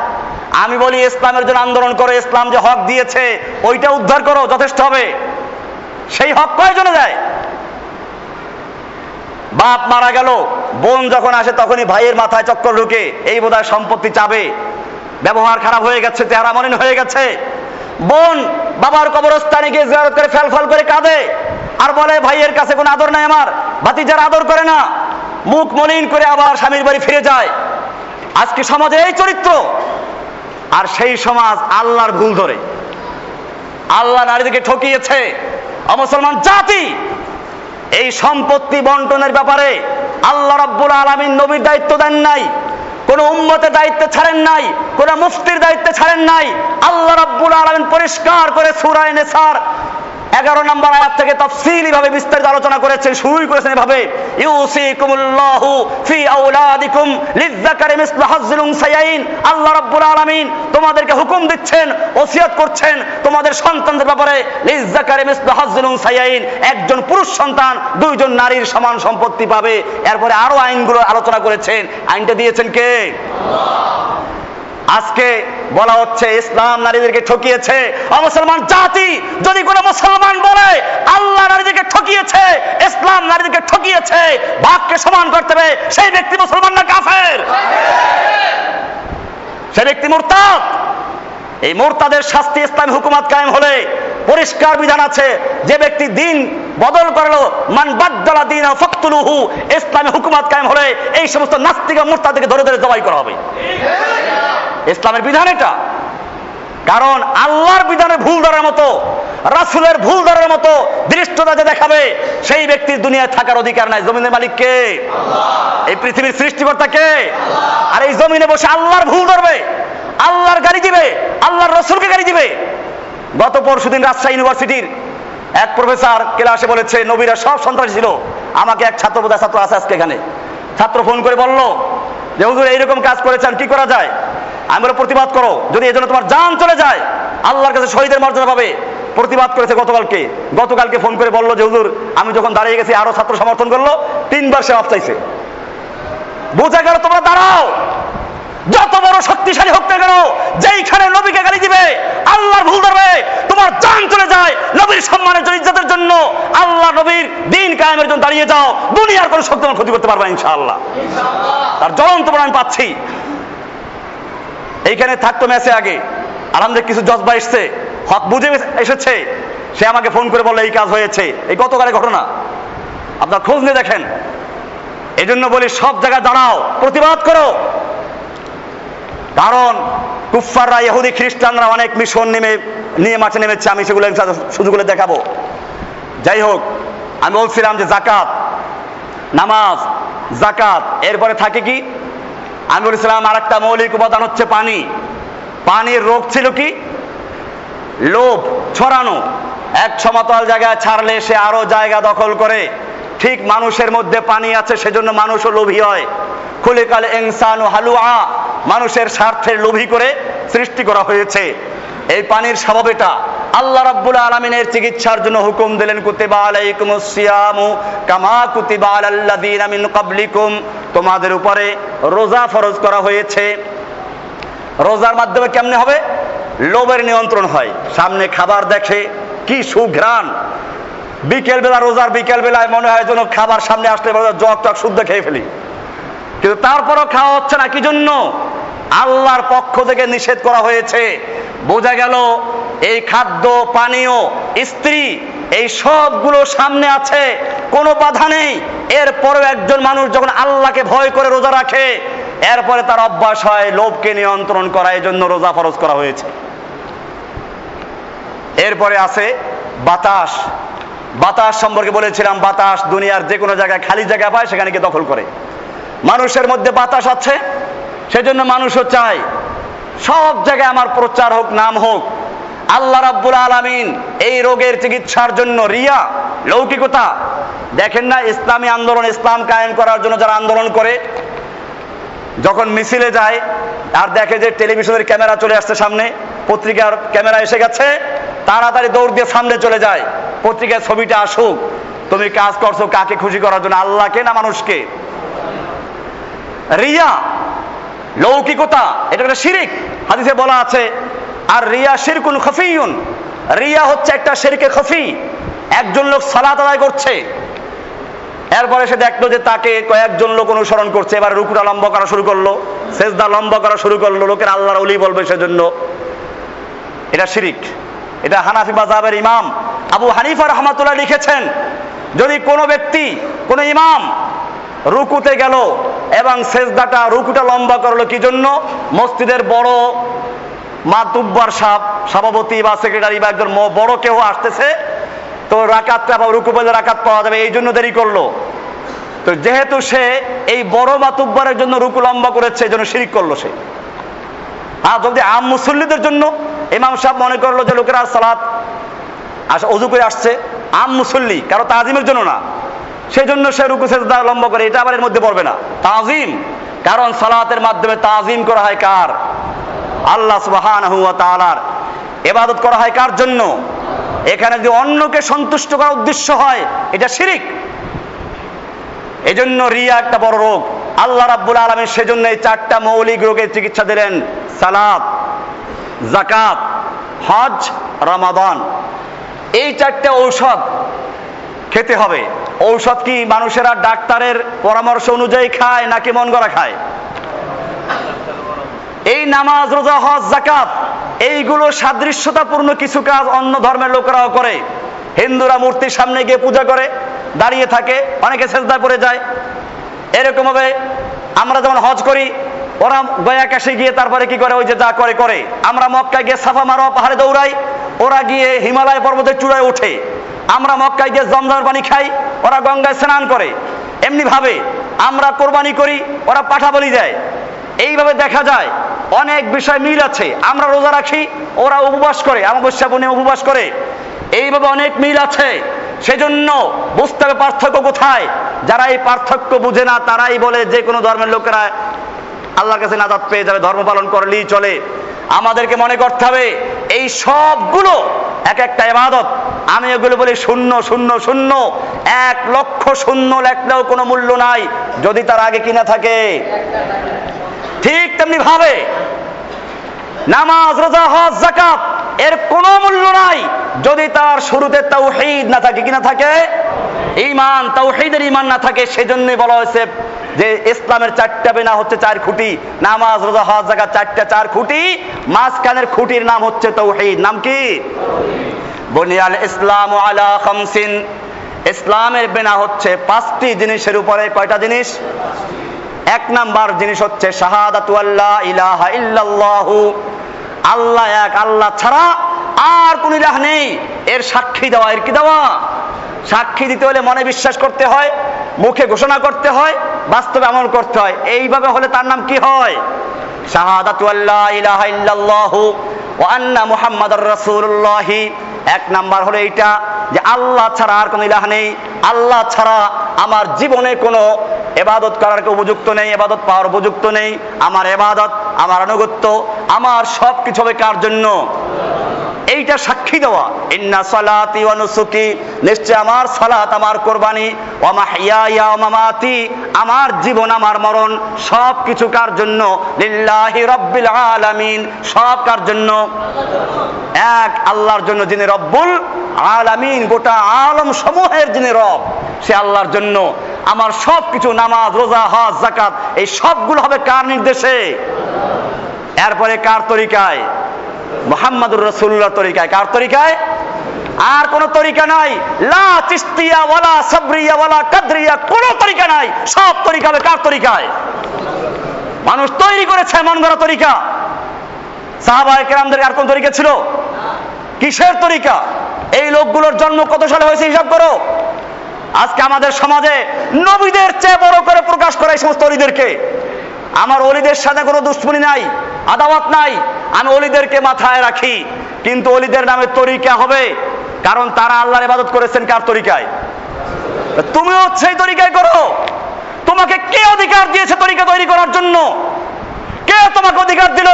আমি বলি ইসলামের জন্য আন্দোলন করে, ইসলাম যে হক দিয়েছে, ওইটা উদ্ধার করো, যথেষ্ট হবে। সেই হক কয়জনে দেয় বাপ মারা গেল, বোন যখন আসে তখনই ভাইয়ের মাথায় চক্কর ঢুকে, এই বোধহয় সম্পত্তি চাবে। ব্যবহার খারাপ হয়ে গেছে, চেহারা মলিন হয়ে গেছে। বোন বাবার কবরস্থানে গিয়ে জিয়ারত করে ফল করে কাঁদে, আর বলে, ভাইয়ের কাছে কোনো আদর নাই আমার, ভাতিজার আদর করে না। মুখ মলিন করে আবার স্বামীর বাড়ি ফিরে যায়। আজকে সমাজে এই চরিত্র। আর সেই সমাজ আল্লাহর ভুল ধরে। আল্লাহ নারীদেরকে ঠকিয়েছে। অমুসলমান জাতি, এই সম্পত্তি বন্টনের ব্যাপারে আল্লাহ রাব্বুল আলমিন নবীর দায়িত্ব দেন নাই, কোন উম্মতের দায়িত্ব ছাড়েন নাই, কোন মুফতির দায়িত্বে ছাড়েন নাই। আল্লাহ রাব্বুল আলমিন পরিষ্কার করে সুরায় নেসার এগারো নম্বর আয়াত থেকে তফসিলি ভাবে বিস্তারিত আলোচনা করেছেন, শুরুই করেছেন এভাবে, ইউসিকুমুল্লাহু ফি আওলাদিকুম লিযযাকারি মিসলু হাজ্জিল উনসায়াইন আল্লাহ রাব্বুল আলামিন তোমাদেরকে হুকুম দিচ্ছেন, ওসিয়ত করছেন তোমাদের সন্তানদের ব্যাপারে, লিযযাকারি মিসলু হাজ্জিল উনসায়াইন একজন পুরুষ সন্তান, দুইজন নারীর সমান সম্পত্তি পাবে। এরপরে আরও আইনগুলো আলোচনা করেছেন। আইনটা দিয়েছেন কে? আজকে বলা হচ্ছে ইসলাম নারীদেরকে ঠকিয়েছে। মুসলমান জাতি যদি কোনো মুসলমান বলে, আল্লাহ নারীদেরকে ঠকিয়েছে, ইসলাম নারীদেরকে ঠকিয়েছে ভাগকে সমান করতে হবে, সেই ব্যক্তি মুসলমান না কাফের? সে ব্যক্তি মুরতাদ। এই মোরতাদের শাস্তি ইসলামী হুকুমাত কায়েম হলে পরিষ্কার বিধান আছে, যে ব্যক্তি দিন বদল করল, মান বাদ্দালা দিন ফক্তুলুহু, ইসলামী হুকুমাত কায়েম হলে এই সমস্ত নাস্তিক মোরতাদেরকে ধরে ধরে জবাই করা হবে। ইসলামের বিধান এটা। কারণ আল্লাহর বিধানের ভুল ধরার মতো রাসুলের ভুল ধরার মতো দৃষ্টতা যে দেখাবে সেই ব্যক্তির দুনিয়ায় থাকার অধিকার নাই। জমিনের মালিক কে? এই পৃথিবীর সৃষ্টিকর্তা কে? আর এই জমিনে বসে আল্লাহর ভুল ধরবে আল্লাহর গাড়ি দিবে আল্লাহর রসুলকে গাড়ি দিবে। গত পরশুদিন রাজশাহী ইউনিভার্সিটির এক প্রফেসর ক্লাসে বলেছে নবীরা সব সন্ত্রাসী ছিল। আমাকে এক ছাত্র ছাত্র আছে আজকে এখানে। ছাত্র ফোন করে বলল যে হুজুর এইরকম কাজ করেছেন কি করা যায়? আমি বলে প্রতিবাদ করো। যদি এই জন্য তোমার জান চলে যায়, আল্লাহর কাছে শহীদের মর্যাদা পাবে। প্রতিবাদ করেছে গতকালকে। গতকালকে ফোন করে বলল যে, হুজুর, আমি যখন দাঁড়িয়ে গেছি, আরও ছাত্র সমর্থন করল, তিনবার সে মাপ চাইছে বোঝা গেল তোমরা দাঁড়াও। যত বড় শক্তিশালী হোক না কেন, যেইখানে নবীকে গালি দিবে, আল্লাহর ভুল ধরবে, তোমার জান চলে যায় নবীর সম্মানের জন্য, ইজ্জতের জন্য। আল্লাহ নবীর দিন কায়েমের জন্য দাঁড়িয়ে যাও। দুনিয়ার কোনো শক্তি ক্ষতি করতে পারবে ইনশাআল্লাহ। তার জ্বলন্ত আমি পাচ্ছি। এইখানে থাকতো ম্যাচে আগে। আমাদের কিছু জজবা এসছে। হক বুঝে এসেছে। সে আমাকে ফোন করে বলল, এই কাজ হয়েছে। এই গতকালের ঘটনা? আপনার খোঁজ নিয়ে দেখেন। এই জন্য বলি, সব জায়গায় দাঁড়াও, প্রতিবাদ করো। কারণ কুফাররা ইহুদি, খ্রিস্টানরা অনেক মিশন নেমে নিয়ে মাঠে নেমেছে। আমি সেগুলো সুযোগগুলো দেখাবো। যাই হোক, আমি বলছিলাম যে জাকাত, নামাজ, জাকাত। এরপরে থাকে কি? আমি ইসলাম আর একটা মৌলিক উপাদান হচ্ছে পানি। পানির রোগ ছিল কি? লোভ, ছড়ানো। এক সমতল জায়গায় ছাড়লে সে আরও জায়গা দখল করে। ঠিক মানুষের মধ্যে পানি আছে, সেজন্য মানুষও লোভী হয়। খুলিকাল ইনসান হালুয়া, মানুষের স্বার্থের লোভী করে সৃষ্টি করা হয়েছে। এই পানির স্বভাব এটা। আল্লাহ রাব্বুল আলামিনের চিকিৎসার জন্য হুকুম দিলেন, কুতিবা আলাইকুমুস সিয়ামু কামা কুতিবা আলাল্লাযিনা মিন ক্বাবলিকুম। তোমাদের উপরে রোজা ফরজ করা হয়েছে। রোজার মাধ্যমে কেমনে হবে? লোভের নিয়ন্ত্রণ হয়। সামনে খাবার দেখে কি সুঘ্রাণ। বিকেল বেলা রোজার বিকেল বেলায় মনে হয় যেন খাবার সামনে আসলে জগ টক শুদ্ধ খেয়ে ফেলি। কিন্তু তারপরও খাওয়া হচ্ছে না কি জন্য আল্লাহর পক্ষ থেকে নিষেধ করা হয়েছে। বোঝা গেল এই খাদ্য, পানীয়, স্ত্রী, এই সবগুলো সামনে আছে, কোনো বাধা নেই। এরপরেও একজন মানুষ যখন আল্লাহকে ভয় করে রোজা রাখে, এরপরে তার অভ্যাস হয় লোভকে নিয়ন্ত্রণ করা এই জন্য রোজা ফরজ করা হয়েছে। এরপরে আছে বাতাস। বাতাস সম্পর্কে বলেছিলাম, বাতাস দুনিয়ার যে কোনো জায়গায়, খালি জায়গা পায়, সেখানে গিয়ে দখল করে। মানুষের মধ্যে বাতাস আছে, সেজন্য মানুষও চায়, সব জায়গায় আমার প্রচার হোক, নাম হোক আল্লাহ রাব্বুল আলামিন এই রোগের চিকিৎসার জন্য রিয়া, লৌকিকতা, দেখেন না ইসলামী আন্দোলন, ইসলাম কায়েম করার জন্য যারা আন্দোলন করে, যখন মিছিলে যায়, আর দেখে যে টেলিভিশনের ক্যামেরা চলে আসছে সামনে, পত্রিকার ক্যামেরা এসে গেছে, তাড়াতাড়ি দৌড় দিয়ে সামনে চলে যায় পত্রিকার ছবিটা আসুক, তুমি কাজ করছ কাকে খুশি করার জন্য, আল্লাহকে না মানুষকে? রিয়া, লৌকিকতা, এটা একটা শিরিক, হাদিসে বলা আছে আর রিয়া শিরকুন খফিউন রিয়া হচ্ছে একটা শিরকে খফি। একজন লোক সালাত আদায় করছে। এরপরে সে দেখল যে তাকে কয়েকজন লোক অনুসরণ করছে। এবার রুকুটা লম্বা করা শুরু করল, সেজদা লম্বা করা শুরু করল। লোকের আল্লাহর অলি বলবে সেজন্য। এটা শিরিক। এটা হানাফি মাযহাবের ইমাম আবু হানিফা রহমাতুল্লাহ লিখেছেন, যদি কোনো ব্যক্তি, কোনো ইমাম রুকুতে গেল এবং সেজদাটা, রুকুটা লম্বা করল কি জন্য? মসজিদের বড় মাতুব্বার সাহ সভাপতি বা সেক্রেটারি বা একজন বড় কেউ আসতেছে, তো রাকাতটা বা রুকু বলে রাকাত পাওয়া যাবে, এই জন্য দেরি করল। তো যেহেতু সে এই বড় মাতুব্বারের জন্য রুকু লম্বা করেছে, এই জন্য শিরিক করল সে। হ্যাঁ যদি আম মুসল্লিদের জন্য, ইমাম সাহেব মনে করল যে, লোকেরা সালাত আসা অজু করে আসছে, আম মুসল্লি, কারও তাজিমের জন্য না। সেই জন্য সে রুকু সেজদা লম্বা করে, এটা আবার এর মধ্যে পড়বে না। তাজিম, কারণ সালাতের মাধ্যমে তাজিম করা হয় কার? আল্লাহ সুবহানাহু ওয়া তাআলার ইবাদত করা হয় কার জন্য? এখানে যদি অন্যকে সন্তুষ্ট করার উদ্দেশ্য হয়, এটা শিরিক। এজন্য রিয়া একটা বড় রোগ। আল্লাহ রাব্বুল আলামিন সেজন্য এই চারটা মৌলিক রোগের চিকিৎসা দিলেন। সালাত জাকাত হজ, রমাদান। এই চারটে ঔষধ খেতে হবে। ঔষধ কি মানুষেরা ডাক্তারের পরামর্শ অনুযায়ী খায় নাকি মন গড়া খায়? এই নামাজ, রোজা, হজ জাকাত এইগুলো সাদৃশ্যতাপূর্ণ কিছু কাজ অন্য ধর্মের লোকেরাও করে। হিন্দুরা মূর্তির সামনে গিয়ে পূজা করে, দাঁড়িয়ে থাকে, অনেকে সেজদায় পড়ে যায়। এরকম ভাবে আমরা যেমন হজ করি, ওরা গয়া কাশে গিয়ে তারপরে কি করে? ওই যে যা করে করে। আমরা মক্কায় গিয়ে সাফা মারোয়া পাহাড়ে দৌড়াই, ওরা গিয়ে হিমালয় পর্বতের চূড়ায় ওঠে আমরা মক্কায় গিয়ে জমজমের পানি খাই, ওরা গঙ্গায় স্নান করে। এমনি ভাবে আমরা কোরবানি করি, ওরা পাঠা বলি যায় এইভাবে দেখা যায় অনেক বিষয় মিল আছে, আমরা রোজা রাখি, ওরা উপবাস করে, অমাবস্যা পূর্ণিমা উপবাস করে। এইভাবে অনেক মিল আছে, সেজন্য বুঝতে হবে পার্থক্য কোথায়। যারা এই পার্থক্য বুঝে না, তারাই বলে যে কোনো ধর্মের লোকেরা আল্লাহর কাছে নাজাত পেয়ে যাবে, ধর্ম পালন করলেই চলে। আমাদেরকে মনে করতে হবে, এই সবগুলো এক একটা ইবাদত। আমি এগুলো বলি শূন্য শূন্য শূন্য। এক লক্ষ শূন্য লেখলেও কোনো মূল্য নাই, যদি তার আগে কিনা থাকে। ঠিক তেমনি ভাবে নামাজ, রোজা, হজ জাকাত এর কোনো মূল্য নাই। যদি তার শুরুতে তাওহীদ না থাকে, কি না থাকে? ঈমান তাওহীদের ইমান না থাকে, সেজন্যই বলা হয়েছে যে ইসলামের চারটা বেনা হচ্ছে চার খুঁটি। নামাজ, রোজা, হজ জাকাত চারটা চার খুঁটি। মাঝখানের খুঁটির নাম হচ্ছে তাওহীদ নাম কি? বুনিয়াল ইসলাম আলা খামসিন। ইসলামের বেনা হচ্ছে পাঁচটি জিনিসের উপরে কয়টা জিনিস? এক নাম্বার জিনিস হচ্ছে শাহাদাতু আল্লাহ ইলাহা ইল্লাল্লাহু। আল্লাহ এক, আল্লাহ ছাড়া আর কোন ইলাহ নেই। এর সাক্ষী দেওয়া, এর কি দেওয়া? সাক্ষী দিতে হলে মনে বিশ্বাস করতে হয়, মুখে ঘোষণা করতে হয়, বাস্তবে আমল করতে হয়। এইভাবে হলে তার নাম কি হয়? শাহাদাতু আল্লাহ ইলাহা ইল্লাল্লাহু ওয়া আন্না মুহাম্মাদার এক নাম্বার হলো এইটা যে আল্লাহ ছাড়া আর কোনো ইলাহ নেই। আল্লাহ ছাড়া আমার জীবনে কোনো এবাদত করার উপযুক্ত নেই, এবাদত পাওয়ার উপযুক্ত নেই। আমার এবাদত, আমার আনুগত্য, আমার সব কিছু হবে কার জন্য? এইটা সাক্ষী দেওয়া। ইন্না সালাতি ওয়া নুসুকি, নিশ্চয় আমার সালাত, আমার কোরবানি। মাহইয়ায়া ওয়া মামাতি, আমার জীবন, আমার মরণ সব কিছু কার জন্য? লিল্লাহি রাব্বিল আলামিন, সব কার জন্য? এক, আল্লাহর জন্য যিনি রব্বুল আলামিন, গোটা আলম সমূহের যিনি রব, সে আল্লাহর জন্য। আমার সব কিছু, নামাজ, রোজা, হজ জাকাত এই সবগুলো হবে কার নির্দেশে? এরপরে কার তরিকায়? মোহাম্মদুর রসুল্লাহ তরিকায়। কার তরিকায়? আর কোন তরিকা নাই। লা চিস্তিয়া ওয়ালা সাবরিয়া ওয়ালা কাদরিয়া, কোন তরিকা নাই। সব তরিকা হবে কার তরিকায়? মানুষ তৈরি করেছে মন গড়া তরিকা? সাহাবায়ে কেরামদের আর কোন তরিকা ছিল? কিসের তরিকা? এই লোকগুলোর জন্ম কত সালে হয়েছে হিসাব করো? আজকে আমাদের সমাজে নবীদের চেয়ে বড় করে প্রকাশ করে এই সমস্ত অলিদেরকে। আমার অলিদের সাথে কোনো দুশ্মনী নাই, আদাওয়াত নাই, আমি অলিদেরকে মাথায় রাখি। কিন্তু অলিদের নামে তরিকা হবে, কারণ তারা আল্লাহর ইবাদত করেছেন কার তরিকায়? তুমিও সেই তরিকায় করো। তোমাকে কে অধিকার দিয়েছে তরিকা তৈরি করার জন্য? কে তোমাকে অধিকার দিল?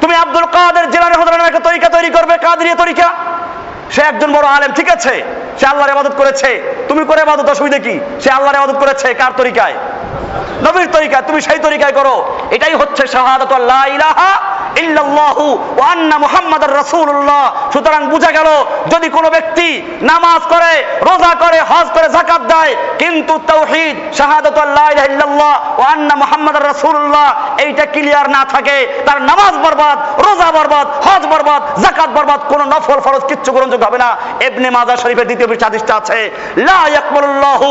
তুমি আব্দুল কাদের জেলার হজরের তরিকা তৈরি করবে কাদরিয়া তরিকা? সে একজন বড় আলেম, ঠিক আছে? সে আল্লাহর ইবাদত করেছে। তুমি করে ইবাদত অসুবিধা কি? সে আল্লাহর ইবাদত করেছে কার তরিকায়? নবীর তরিকায়, তুমি সেই তরিকায় করো। এটাই হচ্ছে শাহাদাত লা ইলাহা সুতরাং গেল, যদি কোনো ব্যক্তি নামাজ করে, রোজা করে, হজ করে দেয়, কিন্তু এইটা ক্লিয়ার না থাকে, তার নামাজ বরবাদ, রোজা বরবাদ, হজ বরবাদ বরবাদ নফল ফরজ কিচ্ছু গ্রহণযোগ্য হবে না। ইবনে মাজাহ শরীফের দ্বিতীয় পৃষ্ঠা হাদিসটা আছে, লা ইয়াকবালুল্লাহু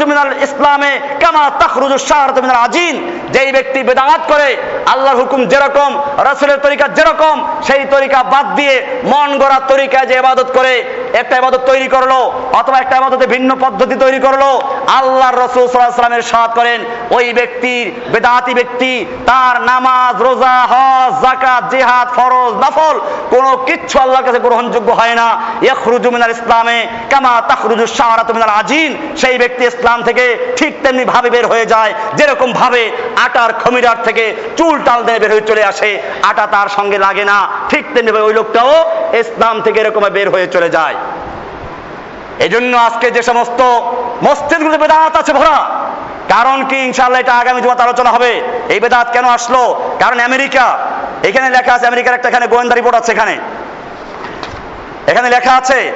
মিনাল ইসলামে, কামা তাখরুজু শাহরাতু মিনাল আজিন। যেই ব্যক্তি বেদাত করে, আল্লাহর হুকুম যেরকম, রাসূলের তরিকা যেরকম, সেই তরিকা বাদ দিয়ে মন গড়া তরিকা যে ইবাদত করে একটা ইবাদত তৈরি করল, অথবা একটা ইবাদতে ভিন্ন পদ্ধতি তৈরি করল। আল্লাহর রাসূল ওয়াসাল্লামের সাথ করেন, ওই ব্যক্তির, বেদাতি ব্যক্তি, তার নামাজ, রোজা, হজ, যাকাত, জিহাদ, ফরজ, নফল, কোনো কিচ্ছু আল্লাহর কাছে গ্রহণযোগ্য হয় না। ইয়াখরুজু মিনাল ইসলামে কামা তাখরুজু শাহরাতু মিনাল আজিন। সেই ব্যক্তি ইসলাম থেকে ঠিক তেমনি ভাবে বের হয়ে যায়, যেরকম ভাবে আটার খমিরার থেকে চুল টাল দিয়ে বের হয়ে চলে আসে। আটা তার সঙ্গে লাগে না, ঠিক তেমনি ওই লোকটাও ইসলাম থেকে এরকম বের হয়ে চলে যায়। এজন্য আজকে যে সমস্ত মসজিদগুলোতে বেদাত আছে ভরা, কারণ কি ইনশাল্লাহ এটা আগামী জমাতে আলোচনা হবে। এই বেদাত কেন আসলো? কারণ আমেরিকা, এখানে লেখা আছে, আমেরিকার একটা এখানে গোয়েন্দা রিপোর্ট আছে এখানে। এখানে লেখা আছে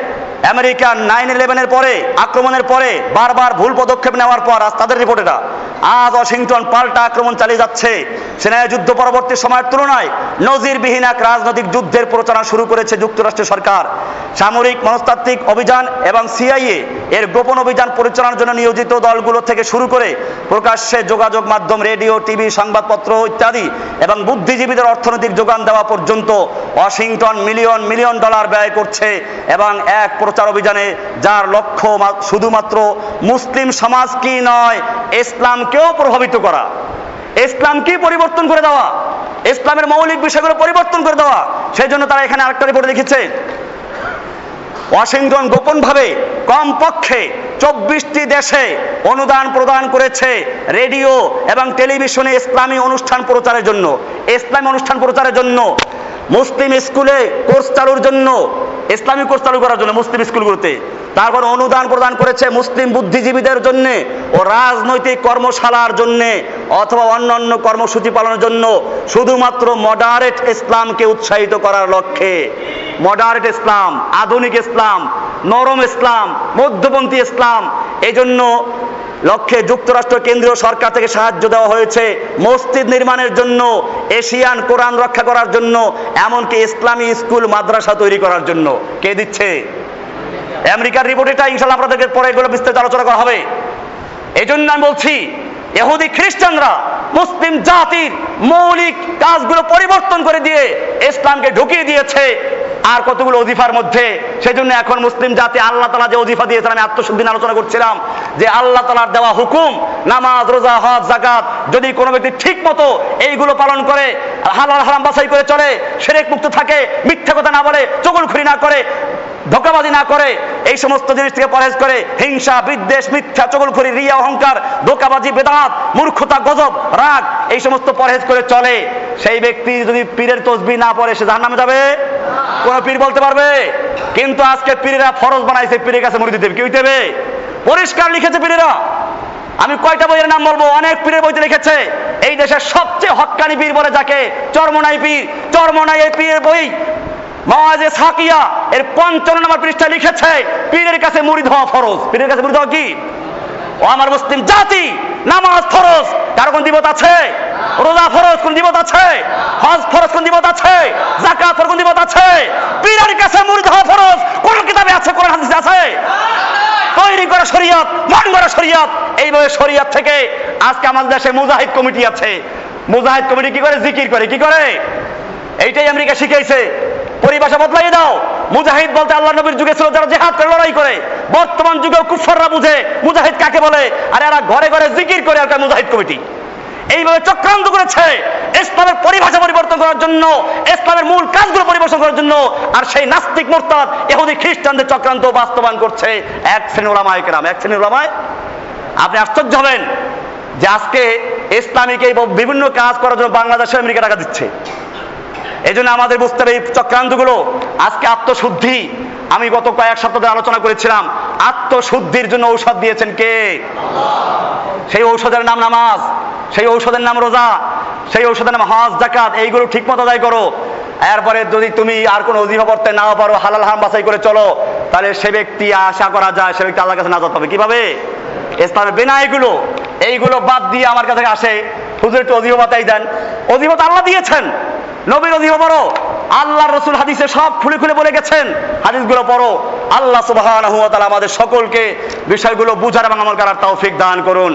আমেরিকা নাইন ইলেভেনের পরে, আক্রমণের পরে বারবার ভুল পদক্ষেপ নেওয়ার পর আজ তাদের রিপোর্ট এটা। আজ ওয়াশিংটন পাল্টা আক্রমণ চালিয়ে যাচ্ছে। সেনায় যুদ্ধ পরবর্তী সময়ের তুলনায় নজিরবিহীন এক রাজনৈতিক যুদ্ধের প্রচারণা শুরু করেছে যুক্তরাষ্ট্রের সরকার। সামরিক মনস্তাত্ত্বিক অভিযান এবং সিআইএ এর গোপন অভিযান পরিচালনার জন্য নিয়োজিত দলগুলো থেকে শুরু করে প্রকাশ্যে যোগাযোগ মাধ্যম, রেডিও, টিভি, সংবাদপত্র ইত্যাদি এবং বুদ্ধিজীবীদের অর্থনৈতিক যোগান দেওয়া পর্যন্ত ওয়াশিংটন মিলিয়ন মিলিয়ন ডলার ব্যয় করছে এবং এক প্রচার অভিযানে, যার লক্ষ্য শুধুমাত্র মুসলিম সমাজ কি নয়, ইসলামকেও প্রভাবিত করা। ইসলামকে পরিবর্তন করে দেওয়া? ইসলামের মৌলিক বিষয়গুলো পরিবর্তন করে দেওয়া। সেই জন্য তারা এখানে আরেকটা রিপোর্টে লিখেছে। ওয়াশিংটন গোপনভাবে কমপক্ষে চব্বিশটি দেশে অনুদান প্রদান করেছে রেডিও এবং টেলিভিশনে ইসলামী অনুষ্ঠান প্রচারের জন্য। ইসলামী অনুষ্ঠান প্রচারের জন্য মুসলিম স্কুলে কোর্স চালুর জন্য, ইসলামী কোর্স চালু করার জন্য মুসলিম স্কুলগুলোতে। তারপর অনুদান প্রদান করেছে মুসলিম বুদ্ধিজীবীদের জন্য ও রাজনৈতিক কর্মশালার জন্য অথবা অন্যান্য কর্মসূচি পালনের জন্য শুধুমাত্র মডারেট ইসলামকে উৎসাহিত করার লক্ষ্যে। মডারেট ইসলাম, আধুনিক ইসলাম, নরম ইসলাম, মধ্যপন্থী ইসলাম এই জন্য লক্ষ্যে যুক্তরাষ্ট্র কেন্দ্রীয় সরকার থেকে সাহায্য দেওয়া হয়েছে মসজিদ নির্মাণের জন্য, এশিয়ান কোরআন রক্ষা করার জন্য, এমনকি ইসলামী স্কুল, মাদ্রাসা তৈরি করার জন্য। কে দিচ্ছে? আমেরিকার রিপোর্ট এটা ইনশাল্লাহ আপনাদেরকে পরে এগুলো বিস্তারিত আলোচনা করা হবে। এই জন্য আমি বলছি এহুদি খ্রিস্টানরা, মুসলিম জাতির মৌলিক কাজগুলো পরিবর্তন করে দিয়ে ইসলামকে ঢুকিয়ে দিয়েছে। আর কতগুলো অজিফার মধ্যে? সেই জন্য এখন মুসলিম জাতি আল্লাহ তালা যে অজিফা দিয়েছেন, আমি আত্মশুদ্ধি আলোচনা করছিলাম যে আল্লাহ তালার দেওয়া হুকুম, নামাজ, রোজা, হজ জাকাত যদি কোনো ব্যক্তি ঠিক মতো এইগুলো পালন করে, হালাল হারাম বাছাই করে চলে, সেরেক মুক্ত থাকে, মিথ্যা কথা না বলে চগলখুরি না করে ধোকাবাজি না করে, এই সমস্ত জিনিস থেকে পরহেজ করে, হিংসা, বিদ্বেষ, মিথ্যা চগলখড়ি রিয়া, অহংকার, ধোকাবাজি, বেদাত, মূর্খতা, গজব, রাগ, এই সমস্ত পরহেজ করে চলে। সেই ব্যক্তি যদি পীরের তসবি না পড়ে, সে জাহান্নামে যাবে? কোন পীর বলতে পারবে? কিন্তু আজকে পীরেরা ফরজ বানাইছে পীরের কাছে মুড়ি দিতে হবে। দেবে পরিষ্কার লিখেছে পীরেরা। আমি কয়টা বইয়ের নাম বলব? অনেক পীরের বইতে লিখেছে, এই দেশের সবচেয়ে হক্কানি পীর বলে যাকে, চরমনাই পীর, চরমনাই এই পীরের বই। মাওয়াজে সাকিয়া এর পঞ্চান্ন নম্বর পৃষ্ঠা লিখেছে, পীরের কাছে মুড়ি হওয়া ফরজ। পীরের কাছে মুড়ি হওয়া কি? ও আমার মুসলিম জাতি, নামাজ ফরজ। কারও কোন দিবত আছে? রোজা ফরজ কোন দিবত আছে? হজ ফরজ কোন দিবত আছে? জাকাত ফরজ কোন দিবত আছে? পীরের কাছে মুড়ি হওয়া ফরজ। কোন কিতাবে আছে, কোন হাদিসে আছে? তৈরি করা শরীয়ত, মন করা শরীয়ত। এইভাবে শরীয়ত থেকে আজকে আমাদের দেশে মুজাহিদ কমিটি আছে। মুজাহিদ কমিটি কি করে? জিকির করে। কি করে? এইটাই আমেরিকা শিখাইছে। পরিভাষা বদলাই দাও। মুজাহিদ বলতে আল্লাহ নবীর যুগে ছিল যারা জেহাদ করে, লড়াই করে। বর্তমান যুগেও কুফাররা বুঝে। মুজাহিদ কাকে বলে? আর এরা ঘরে ঘরে জিকির করে আর মুজাহিদ কমিটি। এইভাবে চক্রান্ত করেছে ইসলামের পরিভাষা পরিবর্তন করার জন্য, ইসলামের মূল কাজগুলো পরিবর্তন করার জন্য, আর সেই নাস্তিক মোরতাদ এহুদি খ্রিস্টানদের চক্রান্ত বাস্তবায়ন করছে এক শ্রেণি ওলামায় কেরাম। এক শ্রেণি ওলামায় আপনি আশ্চর্য হবেন যে আজকে ইসলামিক এই বিভিন্ন কাজ করার জন্য বাংলাদেশে আমেরিকা টাকা দিচ্ছে। এই জন্য আমাদের বুঝতে হবে এই চক্রান্তগুলো। আজকে আত্মশুদ্ধি। আমি গত কয়েক সপ্তাহ আলোচনা করেছিলাম, আত্মশুদ্ধির জন্য ঔষধ দিয়েছেন কে? সেই ঔষধের নাম নামাজ, সেই ঔষধের নাম রোজা, সেই ঔষধের নাম হজ জাকাত এইগুলো ঠিক মতো আদায় করো। এরপরে যদি তুমি আর কোনো অজিফা নাও পারো, হালাল হারাম বাছাই করে চলো, তাহলে সে ব্যক্তি আশা করা যায় সে ব্যক্তি আল্লাহর কাছে নাজাত হবে। কীভাবে? ইসলামের বিনা এগুলো, এইগুলো বাদ দিয়ে আমার কাছে আসে। হুজুর একটু অজিফা দেন। অজিফা আল্লাহ দিয়েছেন। নবীর অধিক পড়ো আল্লাহ রসুল হাদিসে সব খুলে খুলে বলে গেছেন। হাদিসগুলো পড়ো। আল্লাহ সুবাহ আমাদের সকলকে বিষয়গুলো বুঝার এবং আমল করার তৌফিক দান করুন।